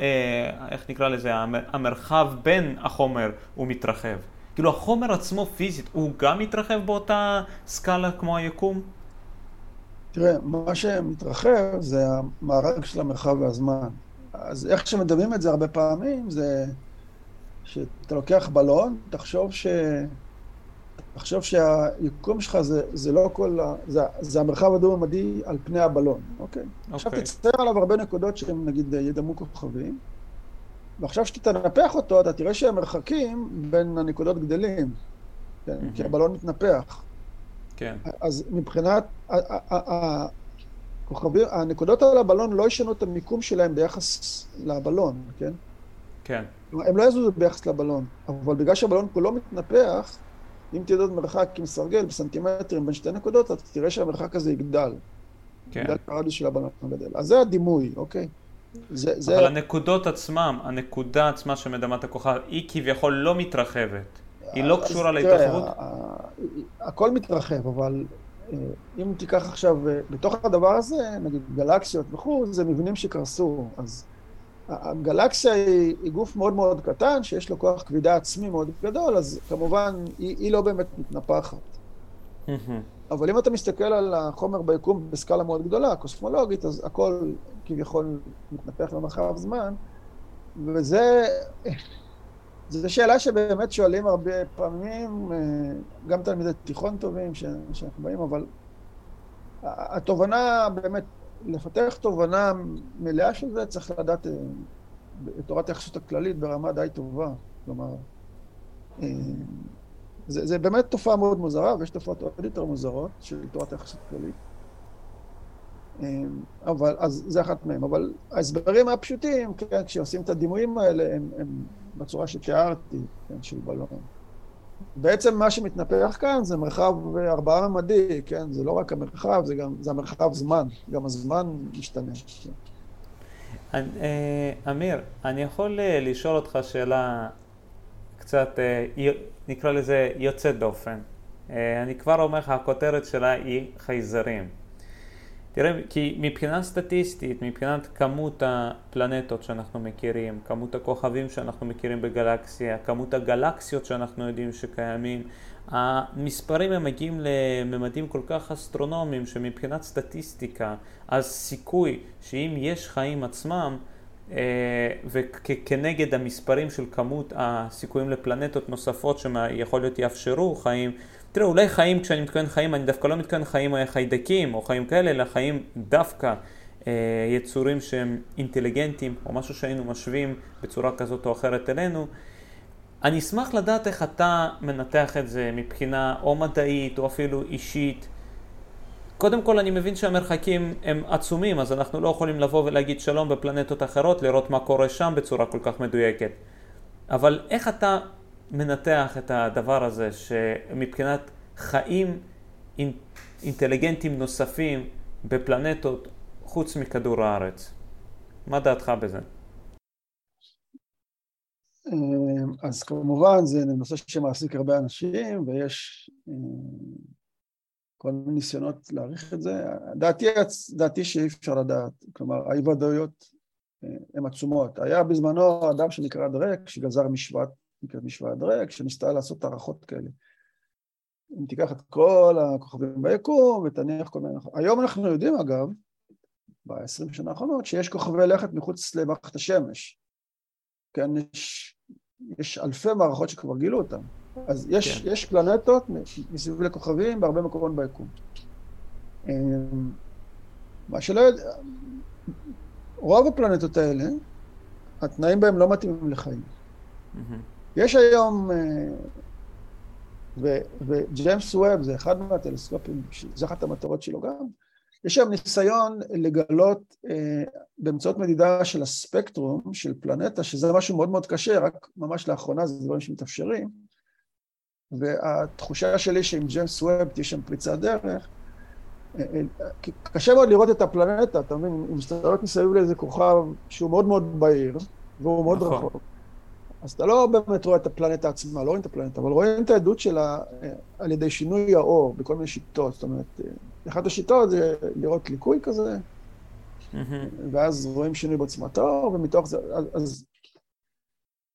אה, איך נקרא לזה, המרחב בין החומר הוא מתרחב. כאילו החומר עצמו פיזית, הוא גם מתרחב באותה סקאלה כמו היקום? תראה, מה שמתרחב זה המארג של המרחב והזמן. אז איך שמדמים את זה הרבה פעמים, זה שאתה לוקח בלון, תחשוב ש... תחשוב שהיקום שלך זה, זה לא כל ה... זה, זה המרחב הדו-ממדי על פני הבלון, אוקיי? Okay. עכשיו תצייר עליו הרבה נקודות שהם נגיד ידמו כוכבים, ועכשיו כשאתה תנפח אותו, אתה תראה שהמרחקים בין הנקודות גדלים, כן? Mm-hmm. כי הבלון מתנפח. כן. אז מבחינת, הכוכבים, הנקודות על הבלון לא ישנו את המיקום שלהם ביחס לבלון, כן? כן. הם לא יזוזו ביחס לבלון, אבל בגלל שהבלון כולו מתנפח, אם תדעו מרחק עם סרגל בסנטימטרים בין שתי נקודות, אתה תראה שהמרחק הזה יגדל. כן. בגלל הרדיוס של הבלון הגדל. אז זה הדימוי, אוקיי? זה, זה... אבל הנקודות עצמם, הנקודה עצמה שמדמה את הכוכב, היא כביכול לא מתרחבת. היא לא קשורה להתרחבות? הכל מתרחב, אבל אה, אם תיקח עכשיו, אה, בתוך הדבר הזה, נגיד גלקסיות וכו', זה מבנים שקרסו. אז הגלקסיה היא, היא גוף מאוד מאוד קטן, שיש לו כוח כבידה עצמי מאוד גדול, אז כמובן היא, היא לא באמת מתנפחת. אבל אם אתה מסתכל על החומר ביקום בסקאלה מאוד גדולה, קוסמולוגית, אז הכל כביכול מתנפח במרחב זמן, וזה... זו שאלה שבאמת שואלים הרבה פעמים, אה, גם תלמידי תיכון טובים שאנחנו באים, אבל התובנה באמת לפתח תובנה מלאה של זה, צריך לדעת את אה, תורת היחסות הכללית ברמה די טובה. כלומר, אה, זה, זה באמת תופעה מאוד מוזרה, ויש תופעות עוד יותר מוזרות של תורת היחסות הכללית. אה, אבל, אז זה אחת מהן. אבל ההסברים הפשוטים, כן, כשעושים את הדימויים האלה, הם, הם בצורה שתיארתי, כן, של בלון. בעצם מה שמתנפח כאן זה מרחב ארבעה ממדי, כן? זה לא רק המרחב, זה גם, זה המרחב זמן, גם הזמן משתנה. כן. אמיר, אני יכול אה, לשאול אותך שאלה קצת, אה, נקרא לזה יוצאת דופן. אני כבר אומר לך, הכותרת שלה היא חייזרים. תראה, כי מבחינה סטטיסטית, מבחינת כמות הפלנטות שאנחנו מכירים, כמות הכוכבים שאנחנו מכירים בגלקסיה, כמות הגלקסיות שאנחנו יודעים שקיימים, המספרים הם מגיעים לממדים כל כך אסטרונומיים שמבחינת סטטיסטיקה, אז סיכוי שאם יש חיים עצמם, אה, וכנגד המספרים של כמות הסיכויים לפלנטות נוספות שיכול להיות יאפשרו חיים, תראה, אולי חיים, כשאני מתכוון חיים, אני דווקא לא מתכוון חיים חיידקים או חיים כאלה, אלא חיים דווקא אה, יצורים שהם אינטליגנטים, או משהו שהיינו משווים בצורה כזאת או אחרת אלינו. אני אשמח לדעת איך אתה מנתח את זה מבחינה או מדעית או אפילו אישית. קודם כל אני מבין שהמרחקים הם עצומים, אז אנחנו לא יכולים לבוא ולהגיד שלום בפלנטות אחרות, לראות מה קורה שם בצורה כל כך מדויקת. אבל איך אתה מנתח את הדבר הזה, שמבחינת חיים אינטליגנטים נוספים בפלנטות חוץ מכדור הארץ. מה דעתך בזה? אה, אז כמובן זה נושא שמעסיק הרבה אנשים ויש אה, כל מיני ניסיונות להעריך את זה. דעתי, דעתי שאי אפשר לדעת, כלומר האי ודאויות אה, הן עצומות. היה בזמנו אדם שנקרא דרק שגזר משוואת נקראת משוואה דרק, שניסתה לעשות הערכות כאלה. אם תיקח את כל הכוכבים ביקום ותניח כל מיני... היום אנחנו יודעים אגב, ב-20 שנה האחרונות, שיש כוכבי לכת מחוץ למערכת השמש. כן, יש, יש אלפי מערכות שכבר גילו אותן. אז יש, כן. יש פלנטות מסביב לכוכבים בהרבה מקומות ביקום. אמ, מה שלא יודע, רוב הפלנטות האלה, התנאים בהם לא מתאימים לחיים. Mm-hmm. יש היום, אה, וג'יימס ווב זה אחד מהטלסקופים, זו אחת המטרות שלו גם, יש היום ניסיון לגלות אה, באמצעות מדידה של הספקטרום של פלנטה, שזה משהו מאוד מאוד קשה, רק ממש לאחרונה זה דברים שמתאפשרים, והתחושה שלי שעם ג'יימס ווב תהיה שם פריצת דרך, אה, קשה מאוד לראות את הפלנטה, אתה מבין, אם מסתכלות מסביב לאיזה כוכב שהוא מאוד מאוד בהיר, והוא מאוד נכון. רחוק. אז אתה לא באמת רואה את הפלנטה עצמה, לא רואים את הפלנטה, אבל רואים את העדות שלה אה, על ידי שינוי האור בכל מיני שיטות. זאת אומרת, אה, אחת השיטות זה לראות ליקוי כזה, ואז רואים שינוי בעוצמת האור, ומתוך זה, אז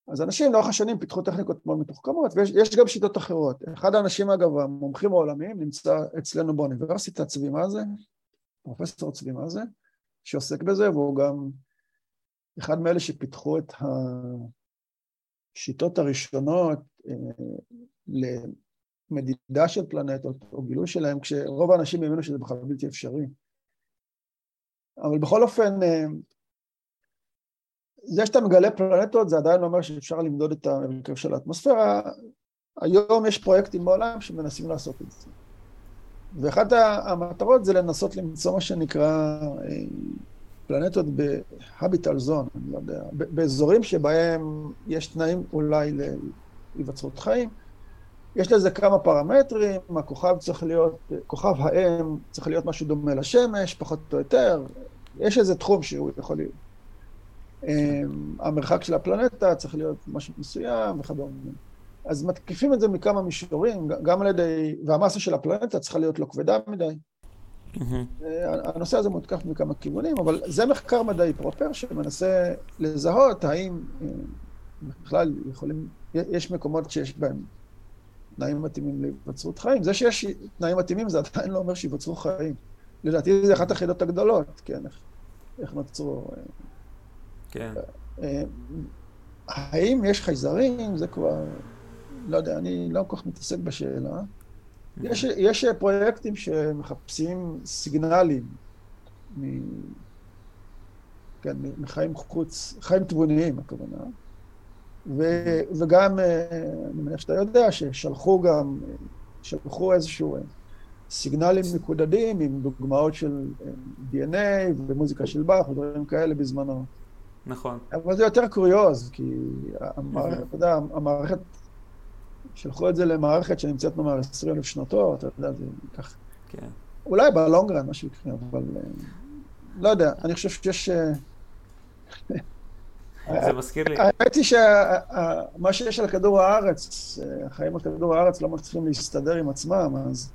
אז אנשים לאורך השנים פיתחו טכניקות מאוד מתוחכמות, ויש גם שיטות אחרות. אחד האנשים, אגב, המומחים העולמיים, נמצא אצלנו באוניברסיטה, צבי מאזה, פרופסור צבי מאזה, שעוסק בזה, והוא גם אחד מאלה שפיתחו את השיטות הראשונות אה, למדידה של פלנטות, או גילוי שלהם, כשרוב האנשים האמינו שזה בכלל בלתי אפשרי. אבל בכל אופן, אה, זה שאתה מגלה פלנטות זה עדיין לא אומר שאפשר למדוד את ההרכב של האטמוספירה. היום יש פרויקטים בעולם שמנסים לעשות את זה. ואחת המטרות זה לנסות למצוא מה שנקרא אה, פלנטות בהביטל זון, אני לא יודע, באזורים שבהם יש תנאים אולי להיווצרות חיים. יש לזה כמה פרמטרים, הכוכב צריך להיות, כוכב האם צריך להיות משהו דומה לשמש, פחות או יותר, יש איזה תחום שהוא יכול להיות. אמ, המרחק של הפלנטה צריך להיות משהו מסוים וכדומה. אז מתקיפים את זה מכמה מישורים, גם על ידי, והמסה של הפלנטה צריכה להיות לא כבדה מדי. הנושא הזה מותקף מכמה כיוונים, אבל זה מחקר מדעי פרופר שמנסה לזהות האם אה, בכלל יכולים, יש מקומות שיש בהם תנאים מתאימים להיווצרות חיים. זה שיש תנאים מתאימים זה עדיין לא אומר שיווצרו חיים. לדעתי זה אחת החידות הגדולות, כן, איך, איך נוצרו... אה, כן. אה, האם יש חייזרים? זה כבר... לא יודע, אני לא כל כך מתעסק בשאלה. יש, יש פרויקטים שמחפשים סיגנלים מ... כן, מחיים חוץ, חיים תבוניים הכוונה. ו, וגם, אה, אני מניח שאתה יודע, ששלחו גם, שלחו איזשהו סיגנלים מקודדים עם דוגמאות של DNA ומוזיקה של באך ודברים כאלה בזמנו. נכון. אבל זה יותר קוריוז, כי המערכת, אתה יודע, המערכת, שלחו את זה למערכת שנמצאת נאמר 20 אלף שנתו, אתה יודע, זה ייקח... כן. אולי בלונגרן משהו יקרה, אבל אה, לא יודע, אני חושב שיש... אה, זה מזכיר לי. האמת היא שמה שיש על כדור הארץ, החיים על כדור הארץ לא מצליחים להסתדר עם עצמם, אז...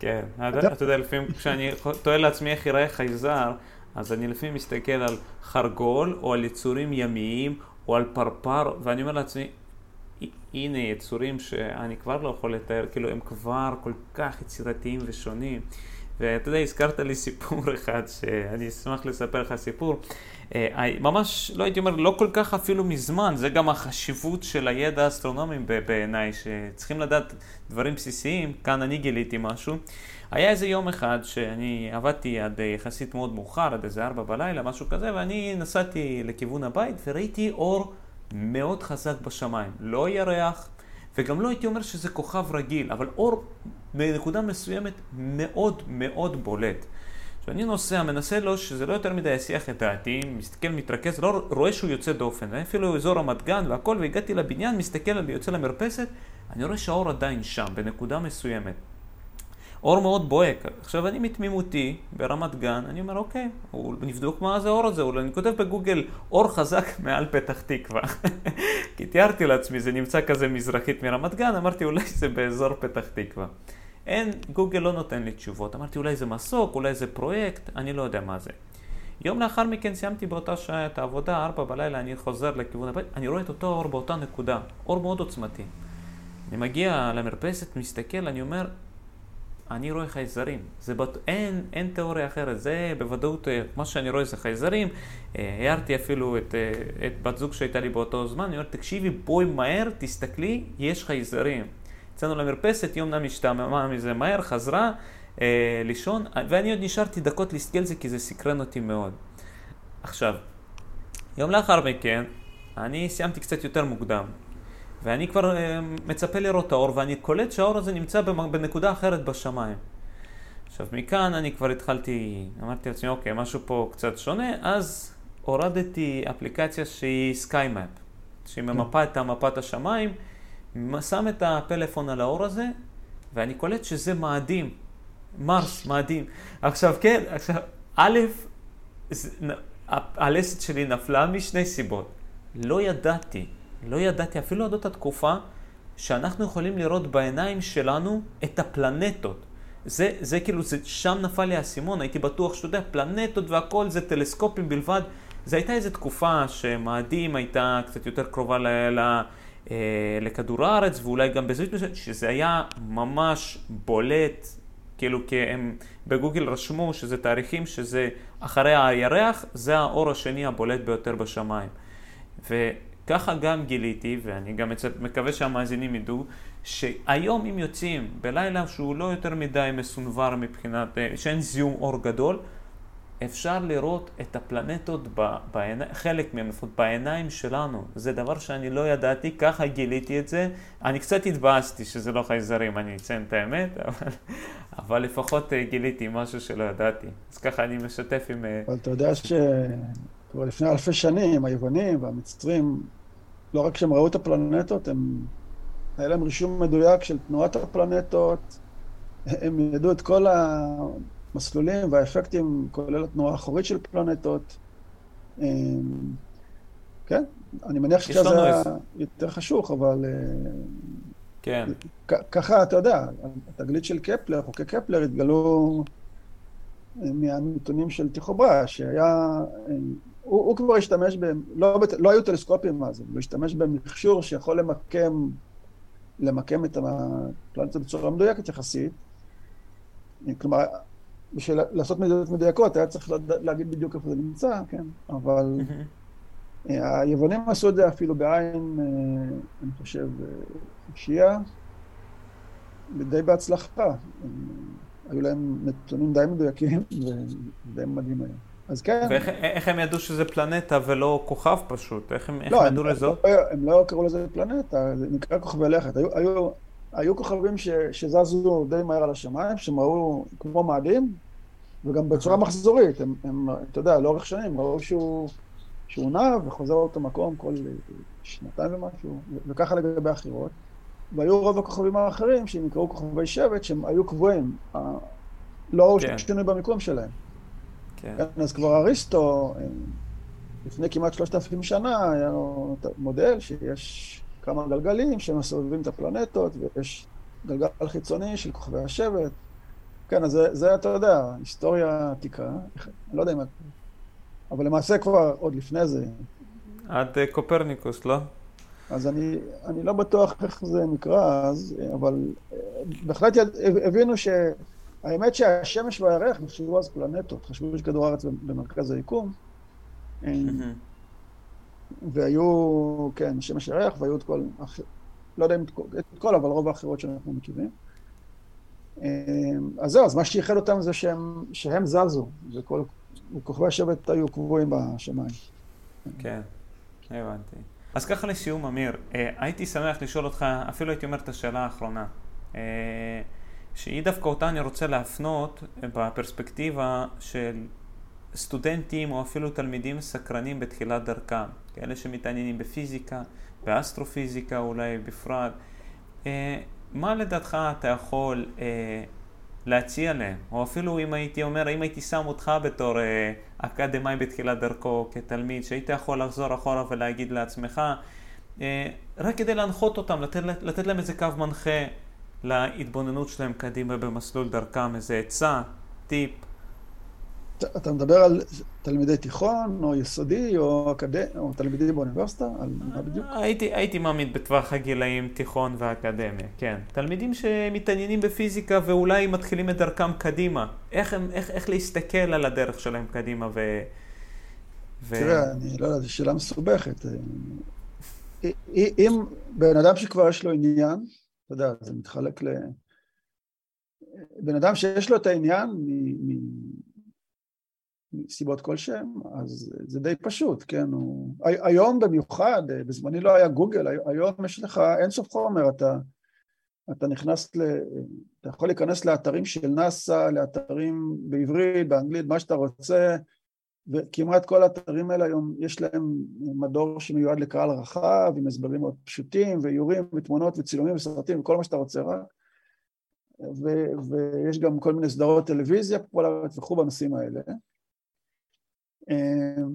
כן, אתה יודע, לפעמים כשאני תוהה לעצמי איך ייראה חייזר, אז אני לפעמים מסתכל על חרגול, או על יצורים ימיים, או על פרפר, ואני אומר לעצמי, הנה יצורים שאני כבר לא יכול לתאר, כאילו הם כבר כל כך יצירתיים ושונים. ואתה יודע, הזכרת לי סיפור אחד, שאני אשמח לספר לך סיפור. אה, ממש, לא הייתי אומר, לא כל כך אפילו מזמן, זה גם החשיבות של הידע האסטרונומי בעיניי, שצריכים לדעת דברים בסיסיים, כאן אני גיליתי משהו. היה איזה יום אחד שאני עבדתי עד יחסית מאוד מאוחר, עד איזה ארבע בלילה, משהו כזה, ואני נסעתי לכיוון הבית וראיתי אור מאוד חזק בשמיים. לא ירח, וגם לא הייתי אומר שזה כוכב רגיל, אבל אור בנקודה מסוימת מאוד מאוד בולט. כשאני נוסע, מנסה לו שזה לא יותר מדי יסיח את דעתי, מסתכל, מתרכז, לא רואה שהוא יוצא דופן, אפילו אזור רמת גן והכל, והגעתי לבניין, מסתכל, יוצא למרפסת, אני רואה שהאור עדיין שם, בנקודה מסוימת. אור מאוד בוהק. עכשיו אני מתמימותי ברמת גן, אני אומר אוקיי, נבדוק מה זה האור הזה, אני כותב בגוגל אור חזק מעל פתח תקווה. כי תיארתי לעצמי, זה נמצא כזה מזרחית מרמת גן, אמרתי אולי זה באזור פתח תקווה. אין, גוגל לא נותן לי תשובות. אמרתי אולי זה מסוק, אולי זה פרויקט, אני לא יודע מה זה. יום לאחר מכן סיימתי באותה שעה את העבודה, ארבע בלילה, אני חוזר לכיוון הבית, אני רואה את אותו אור באותה נקודה, אור מאוד עוצמתי. אני מגיע למרפסת, מסתכל, אני אומר, אני רואה חייזרים. זה בט... אין, אין תיאוריה אחרת, זה בוודאות, אה, מה שאני רואה זה חייזרים. אה, הערתי אפילו את, אה, את בת זוג שהייתה לי באותו זמן, אני אומר, תקשיבי, בואי מהר, תסתכלי, יש חייזרים. יצאנו למרפסת, היא אמנם השתעממה מזה מהר, חזרה אה, לישון, ואני עוד נשארתי דקות להסתכל על זה כי זה סקרן אותי מאוד. עכשיו, יום לאחר מכן, אני סיימתי קצת יותר מוקדם, ואני כבר אה, מצפה לראות את האור, ואני קולט שהאור הזה נמצא בנקודה אחרת בשמיים. עכשיו, מכאן אני כבר התחלתי, אמרתי לעצמי, אוקיי, משהו פה קצת שונה, אז הורדתי אפליקציה שהיא Sky Map, שהיא ממפה את מפת השמיים. שם את הפלאפון על האור הזה, ואני קולט שזה מאדים. מרס, מאדים. עכשיו, כן, עכשיו, א', הלסת שלי נפלה משני סיבות. לא ידעתי, לא ידעתי, אפילו עד אותה תקופה, שאנחנו יכולים לראות בעיניים שלנו את הפלנטות. זה, זה כאילו, זה, שם נפל לי האסימון, הייתי בטוח שאתה יודע, פלנטות והכל זה טלסקופים בלבד. זו הייתה איזו תקופה שמאדים הייתה קצת יותר קרובה ל... ל אה, לכדור הארץ, ואולי גם בזווית מסוימת, שזה היה ממש בולט, כאילו כי הם בגוגל רשמו שזה תאריכים שזה אחרי הירח, זה האור השני הבולט ביותר בשמיים. וככה גם גיליתי, ואני גם מקווה שהמאזינים ידעו, שהיום אם יוצאים בלילה שהוא לא יותר מדי מסונבר מבחינת, אה, שאין זיהום אור גדול, אפשר לראות את הפלנטות, בעיני, חלק מהן לפחות בעיניים שלנו. זה דבר שאני לא ידעתי, ככה גיליתי את זה. אני קצת התבאסתי שזה לא חייזרים, אני אציין את האמת, אבל, אבל לפחות אה, גיליתי משהו שלא ידעתי. אז ככה אני משתף עם... אה, אבל אתה יודע שכבר לפני אלפי שנים היוונים והמצרים, לא רק שהם ראו את הפלנטות, הם... היה להם רישום מדויק של תנועת הפלנטות, הם ידעו את כל. המסלולים והאפקטים, כולל התנועה האחורית של פלנטות. אמ, כן, אני מניח שזה היה יותר חשוך, אבל... אה, כן. ככה, אתה יודע, התגלית של קפלר, חוקי קפלר התגלו אה, מהנתונים של טיכו ברא, שהיה... אה, הוא, הוא כבר השתמש ב... לא, לא היו טלסקופים אז, הוא השתמש במכשור שיכול למקם, למקם את הפלנטות בצורה מדויקת יחסית. כלומר, בשביל לעשות מדידות מדויקות היה צריך להגיד בדיוק איפה זה נמצא, כן, אבל אה, היוונים עשו את זה אפילו בעין, אה, אני חושב, שיעה, די בהצלחה. היו להם נתונים די מדויקים ודי מדהים היום. אז כן. ואיך הם ידעו שזה פלנטה ולא כוכב פשוט? איך הם, איך לא, הם ידעו לזאת? לא, הם לא קראו לזה פלנטה, זה נקרא כוכבי לכת. היו, היו, היו כוכבים ש, שזזו די מהר על השמיים, שהם ראו כמו מאדים, וגם בצורה מחזורית, הם, הם, אתה יודע, לאורך שנים ראו שהוא, שהוא נע וחוזר לאותו מקום כל שנתיים ומשהו, וככה לגבי אחרות. והיו רוב הכוכבים האחרים, שהם נקראו כוכבי שבט, שהם היו קבועים, לא כן. שינוי במיקום שלהם. כן. אז כבר אריסטו, לפני כמעט שלושת אלפים שנה, היה לו מודל שיש כמה גלגלים שמסובבים את הפלנטות, ויש גלגל חיצוני של כוכבי השבט. כן, אז זה, זה אתה יודע, היסטוריה עתיקה, אני לא יודע אם... אבל למעשה כבר עוד לפני זה. עד אה, קופרניקוס, לא? אז אני, אני לא בטוח איך זה נקרא אז, אבל אה, בהחלט הבינו שהאמת שהשמש והירח נחשבו אז פלנטות, חשבו שכדור הארץ במרכז היקום. והיו, כן, שמש ירח, והיו את כל, לא יודע אם את כל, אבל רוב האחרות שאנחנו מכירים. אז זהו, אז מה שייחד אותם זה שהם, שהם זזו, וכל כוכבי השבט היו קבועים בשמיים. כן, הבנתי. אז ככה לסיום, אמיר, אה, הייתי שמח לשאול אותך, אפילו הייתי אומר את השאלה האחרונה, אה, שהיא דווקא אותה אני רוצה להפנות בפרספקטיבה של סטודנטים או אפילו תלמידים סקרנים בתחילת דרכם, כאלה שמתעניינים בפיזיקה, באסטרופיזיקה אולי בפרט. אה, מה לדעתך אתה יכול אה, להציע להם? או אפילו אם הייתי אומר, אם הייתי שם אותך בתור אה, אקדמאי בתחילת דרכו כתלמיד, שהיית יכול לחזור אחורה ולהגיד לעצמך, אה, רק כדי להנחות אותם, לתת, לתת להם איזה קו מנחה להתבוננות שלהם קדימה במסלול דרכם, איזה עצה, טיפ. אתה מדבר על תלמידי תיכון, או יסודי, או, אקד... או תלמידים באוניברסיטה? על מה בדיוק? הייתי, הייתי מעמיד בטווח הגילאים תיכון ואקדמיה, כן. תלמידים שמתעניינים בפיזיקה ואולי מתחילים את דרכם קדימה. איך, הם, איך, איך להסתכל על הדרך שלהם קדימה ו... ו... תראה, אני לא יודע, זו שאלה מסובכת. אם בן אדם שכבר יש לו עניין, אתה יודע, זה מתחלק ל... בן אדם שיש לו את העניין מסיבות כלשהם, אז זה די פשוט, כן? הוא... היום במיוחד, בזמני לא היה גוגל, היום יש לך אינסוף חומר, אתה, אתה נכנס ל... אתה יכול להיכנס לאתרים של נאסא, לאתרים בעברית, באנגלית, מה שאתה רוצה, וכמעט כל האתרים האלה היום יש להם מדור שמיועד לקהל רחב, עם הסברים מאוד פשוטים, ואיורים, ותמונות, וצילומים, וסרטים, וכל מה שאתה רוצה רק. ו- ויש גם כל מיני סדרות טלוויזיה פופולריות וכו' בנושאים האלה. אמ,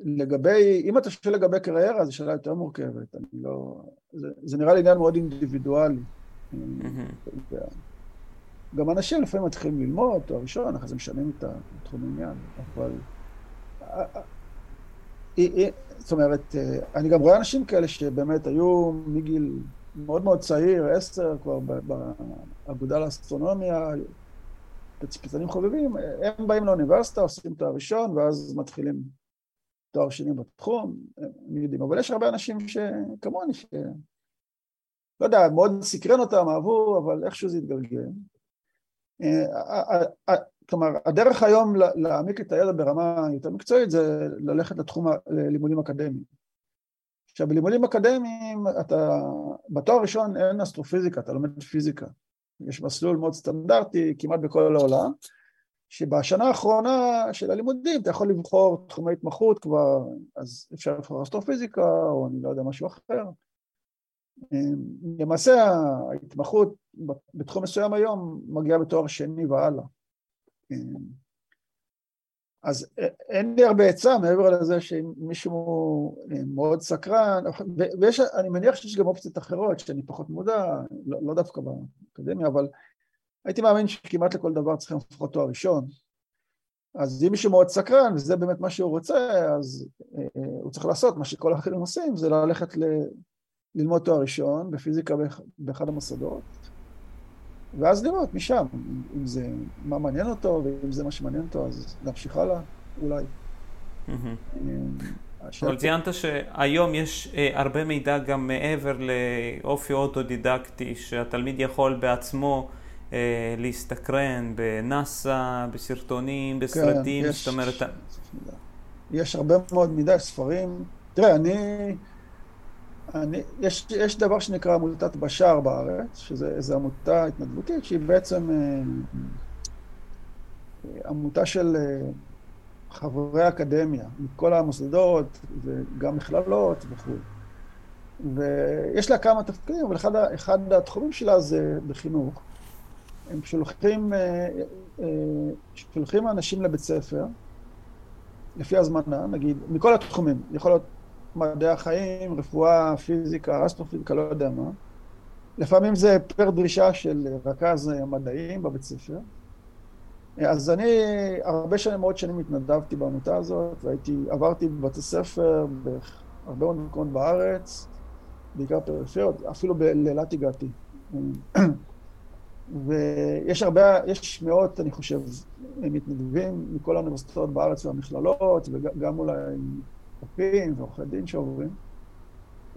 לגבי, אם אתה שואל לגבי קריירה, זו שאלה יותר מורכבת, אני לא... זה, זה נראה לי עניין מאוד אינדיבידואלי. גם אנשים לפעמים מתחילים ללמוד תואר ראשון, אחרי זה משנים את התחום העניין, אבל זאת אומרת, אני גם רואה אנשים כאלה שבאמת היו מגיל מאוד מאוד צעיר, עשר, כבר באגודה לאסטרונומיה, תצפיתנים חובבים, הם באים לאוניברסיטה, עושים תואר ראשון, ואז מתחילים תואר שני בתחום, הם יודעים. אבל יש הרבה אנשים שכמוני, ש... לא יודע, מאוד סקרן אותם, אהבו, אבל איכשהו זה התגלגל. כלומר, הדרך היום להעמיק את הידע ברמה יותר מקצועית זה ללכת לתחום הלימודים אקדמיים. עכשיו, בלימודים אקדמיים, אתה, בתואר הראשון אין אסטרופיזיקה, אתה לומד פיזיקה. יש מסלול מאוד סטנדרטי כמעט בכל העולם, שבשנה האחרונה של הלימודים אתה יכול לבחור תחומי התמחות כבר, אז אפשר לבחור אסטרופיזיקה או אני לא יודע, משהו אחר. למעשה ההתמחות בתחום מסוים היום מגיעה בתואר שני והלאה. אז אין לי הרבה עצה מעבר לזה שאם מישהו מאוד סקרן, ואני מניח שיש גם אופציות אחרות שאני פחות מודע, לא, לא דווקא באקדמיה, אבל הייתי מאמין שכמעט לכל דבר צריכים לפחות תואר ראשון. אז אם מישהו מאוד סקרן, וזה באמת מה שהוא רוצה, אז אה, הוא צריך לעשות מה שכל האחרים עושים, זה ללכת ל... ללמוד תואר ראשון בפיזיקה באחד המוסדות, ואז לראות משם, אם זה מה מעניין אותו, ואם זה מה שמעניין אותו, אז להמשיך הלאה, אולי. אה, אבל ציינת שהיום יש אה, הרבה מידע גם מעבר לאופי אוטודידקטי, שהתלמיד יכול בעצמו אה, להסתקרן בנאסא, בסרטונים, בסרטים, כן, יש, זאת אומרת... יש הרבה מאוד מידע, ספרים. תראה, אני... אני, יש, יש דבר שנקרא עמותת בשאר בארץ, שזו עמותה התנדבותית שהיא בעצם אה, עמותה של אה, חברי אקדמיה מכל המוסדות וגם מכללות וכו'. ויש לה כמה תפקידים, אבל אחד, אחד התחומים שלה זה בחינוך. הם שולחים, אה, שולחים אנשים לבית ספר, לפי הזמנה, נגיד, מכל התחומים, יכול להיות מדעי החיים, רפואה, פיזיקה, אסטרופיזיקה, לא יודע מה. לפעמים זה פר דרישה של רכז מדעים בבית ספר. אז אני הרבה שנים, מאוד שנים התנדבתי בעמותה הזאת, והייתי, עברתי בבתי ספר בהרבה מאוד מקומות בארץ, בעיקר פריפריות, אפילו לאילת הגעתי. ויש הרבה, יש מאות, אני חושב, מתנדבים מכל האוניברסיטאות בארץ והמכללות, וגם אולי רופאים ועורכי דין שעוברים.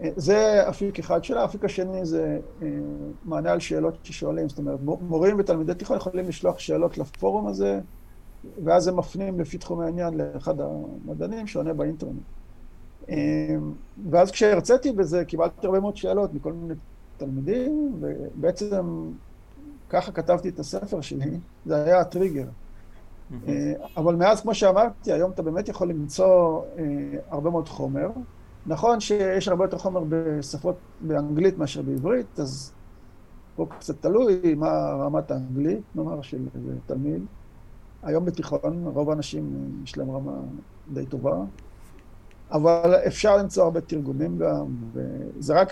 אה, זה אפיק אחד שלה, האפיק השני זה אה, מענה על שאלות ששואלים, זאת אומרת, מורים ותלמידי תיכון יכולים לשלוח שאלות לפורום הזה, ואז הם מפנים לפי תחומי העניין לאחד המדענים שעונה באינטרנט. אה, ואז כשהרציתי בזה, קיבלתי הרבה מאוד שאלות מכל מיני תלמידים, ובעצם ככה כתבתי את הספר שלי, זה היה הטריגר. אה, אבל מאז, כמו שאמרתי, היום אתה באמת יכול למצוא אה, הרבה מאוד חומר. נכון שיש הרבה יותר חומר בשפות באנגלית מאשר בעברית, אז פה קצת תלוי מה רמת האנגלית, נאמר, של תלמיד. היום בתיכון, רוב האנשים יש להם רמה די טובה, אבל אפשר למצוא הרבה תרגומים גם, וזה רק,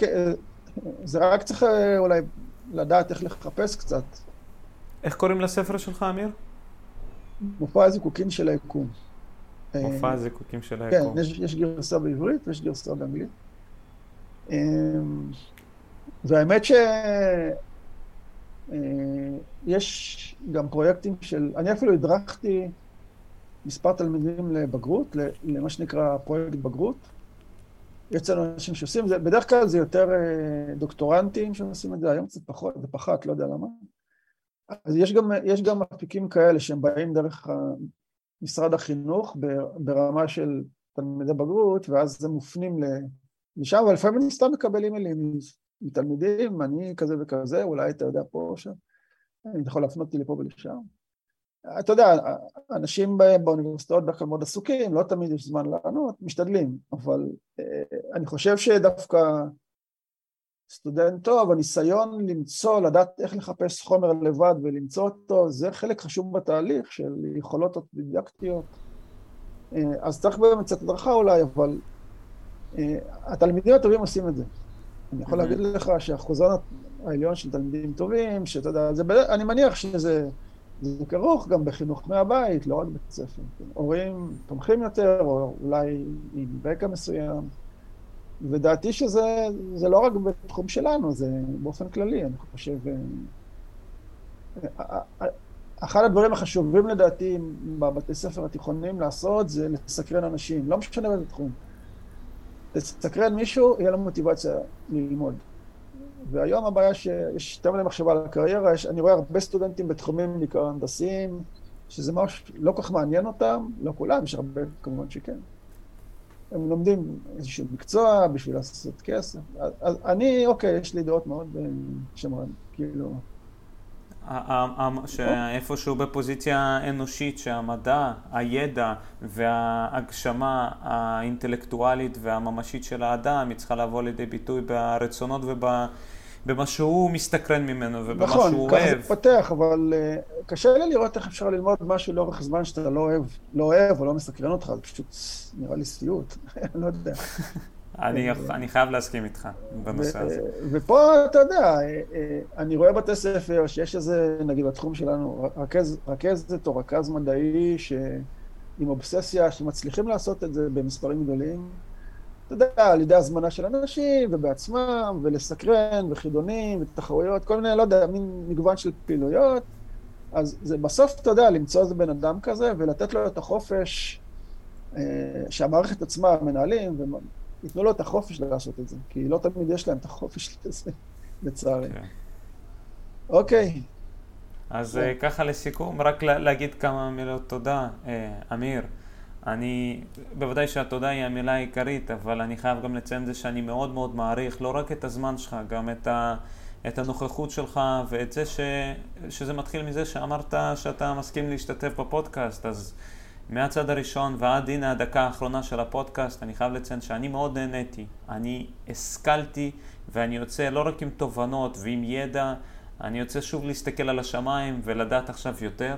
זה רק צריך אולי לדעת איך לחפש קצת. איך קוראים לספר שלך, אמיר? מופע הזיקוקים של היקום. מופע אה, הזיקוקים של כן, היקום. כן, יש, יש גרסה בעברית ויש גרסה באנגלית. אמ, והאמת שיש אה, גם פרויקטים של, אני אפילו הדרכתי מספר תלמידים לבגרות, למה שנקרא פרויקט בגרות. יש אצלנו אנשים שעושים את זה, בדרך כלל זה יותר אה, דוקטורנטים שעושים את זה, היום קצת פחות, זה פחת, לא יודע למה. אז יש גם, יש גם אפיקים כאלה שהם באים דרך משרד החינוך ברמה של תלמידי בגרות, ואז הם מופנים לשם, אבל לפעמים אני סתם מקבל אימיילים מתלמידים, אני כזה וכזה, אולי אתה יודע פה או שם, אני יכול להפנות אותי לפה ולשם. אתה יודע, אנשים באוניברסיטאות כלל מאוד עסוקים, לא תמיד יש זמן לענות, משתדלים, אבל אה, אני חושב שדווקא סטודנט טוב, הניסיון למצוא, לדעת איך לחפש חומר לבד ולמצוא אותו, זה חלק חשוב בתהליך של יכולות אוטודידקטיות. אה, אז צריך באמת קצת הדרכה אולי, אבל אה, התלמידים הטובים עושים את זה. אני יכול להגיד לך שהאחוזון העליון של תלמידים טובים, שאתה יודע, זה, אני מניח שזה זה כרוך גם בחינוך מהבית, לא רק בית ספר. הורים תומכים יותר, או אולי עם רקע מסוים. ודעתי שזה לא רק בתחום שלנו, זה באופן כללי, אני חושב. אה, אה, אה, אחד הדברים החשובים לדעתי בבתי ספר התיכוניים לעשות זה לסקרן אנשים, לא משנה באיזה תחום. לסקרן מישהו, יהיה לו מוטיבציה ללמוד. והיום הבעיה שיש יותר מדי מחשבה על הקריירה, יש, אני רואה הרבה סטודנטים בתחומים בעיקר הנדסיים, שזה משהו לא כל כך מעניין אותם, לא כולם, יש הרבה כמובן שכן. הם לומדים איזשהו מקצוע בשביל לעשות כסף. אז אני, אוקיי, יש לי דעות מאוד אה, שמרן, כאילו... שאיפשהו בפוזיציה אנושית שהמדע, הידע וההגשמה האינטלקטואלית והממשית של האדם היא צריכה לבוא לידי ביטוי ברצונות ובמה שהוא מסתקרן ממנו ובמה נכון, שהוא אוהב. נכון, ככה זה פותח, אבל uh, קשה לי לראות איך אפשר ללמוד משהו לאורך זמן שאתה לא אוהב, לא אוהב או לא מסקרן אותך, זה פשוט נראה לי סיוט, אני לא יודע. אני, אני חייב להסכים איתך בנושא הזה. ופה, אתה יודע, אני רואה בתי ספר שיש איזה, נגיד בתחום שלנו, רכז, רכזת או רכז מדעי עם אובססיה, שמצליחים לעשות את זה במספרים גדולים, אתה יודע, על ידי הזמנה של אנשים ובעצמם, ולסקרן, וחידונים, ותחרויות, כל מיני, לא יודע, מין מגוון של פעילויות. אז זה בסוף, אתה יודע, למצוא איזה בן אדם כזה ולתת לו את החופש אה, שהמערכת עצמה, המנהלים, ייתנו לו את החופש לעשות את זה, כי לא תמיד יש להם את החופש לזה, לצערי. כן. אוקיי. אז אה, ככה לסיכום, רק להגיד כמה מילות תודה. אה, אמיר, אני, בוודאי שהתודה היא המילה העיקרית, אבל אני חייב גם לציין זה שאני מאוד מאוד מעריך לא רק את הזמן שלך, גם את, ה, את הנוכחות שלך ואת זה ש, שזה מתחיל מזה שאמרת שאתה מסכים להשתתף בפודקאסט, אז מהצד הראשון ועד הנה הדקה האחרונה של הפודקאסט, אני חייב לציין שאני מאוד נהניתי. אני השכלתי ואני יוצא לא רק עם תובנות ועם ידע, אני יוצא שוב להסתכל על השמיים ולדעת עכשיו יותר.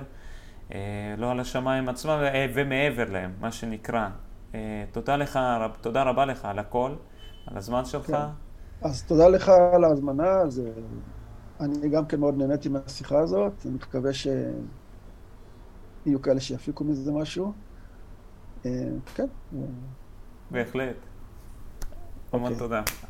אה, לא על השמיים עצמם אה, ומעבר להם, מה שנקרא. אה, תודה לך, תודה רבה לך על הכל, על הזמן שלך. כן. אז תודה לך על ההזמנה, אז אני גם כן מאוד נהניתי מהשיחה הזאת, אני מקווה ש... יהיו כאלה שיפיקו מזה משהו. כן. בהחלט. המון אוקיי. תודה.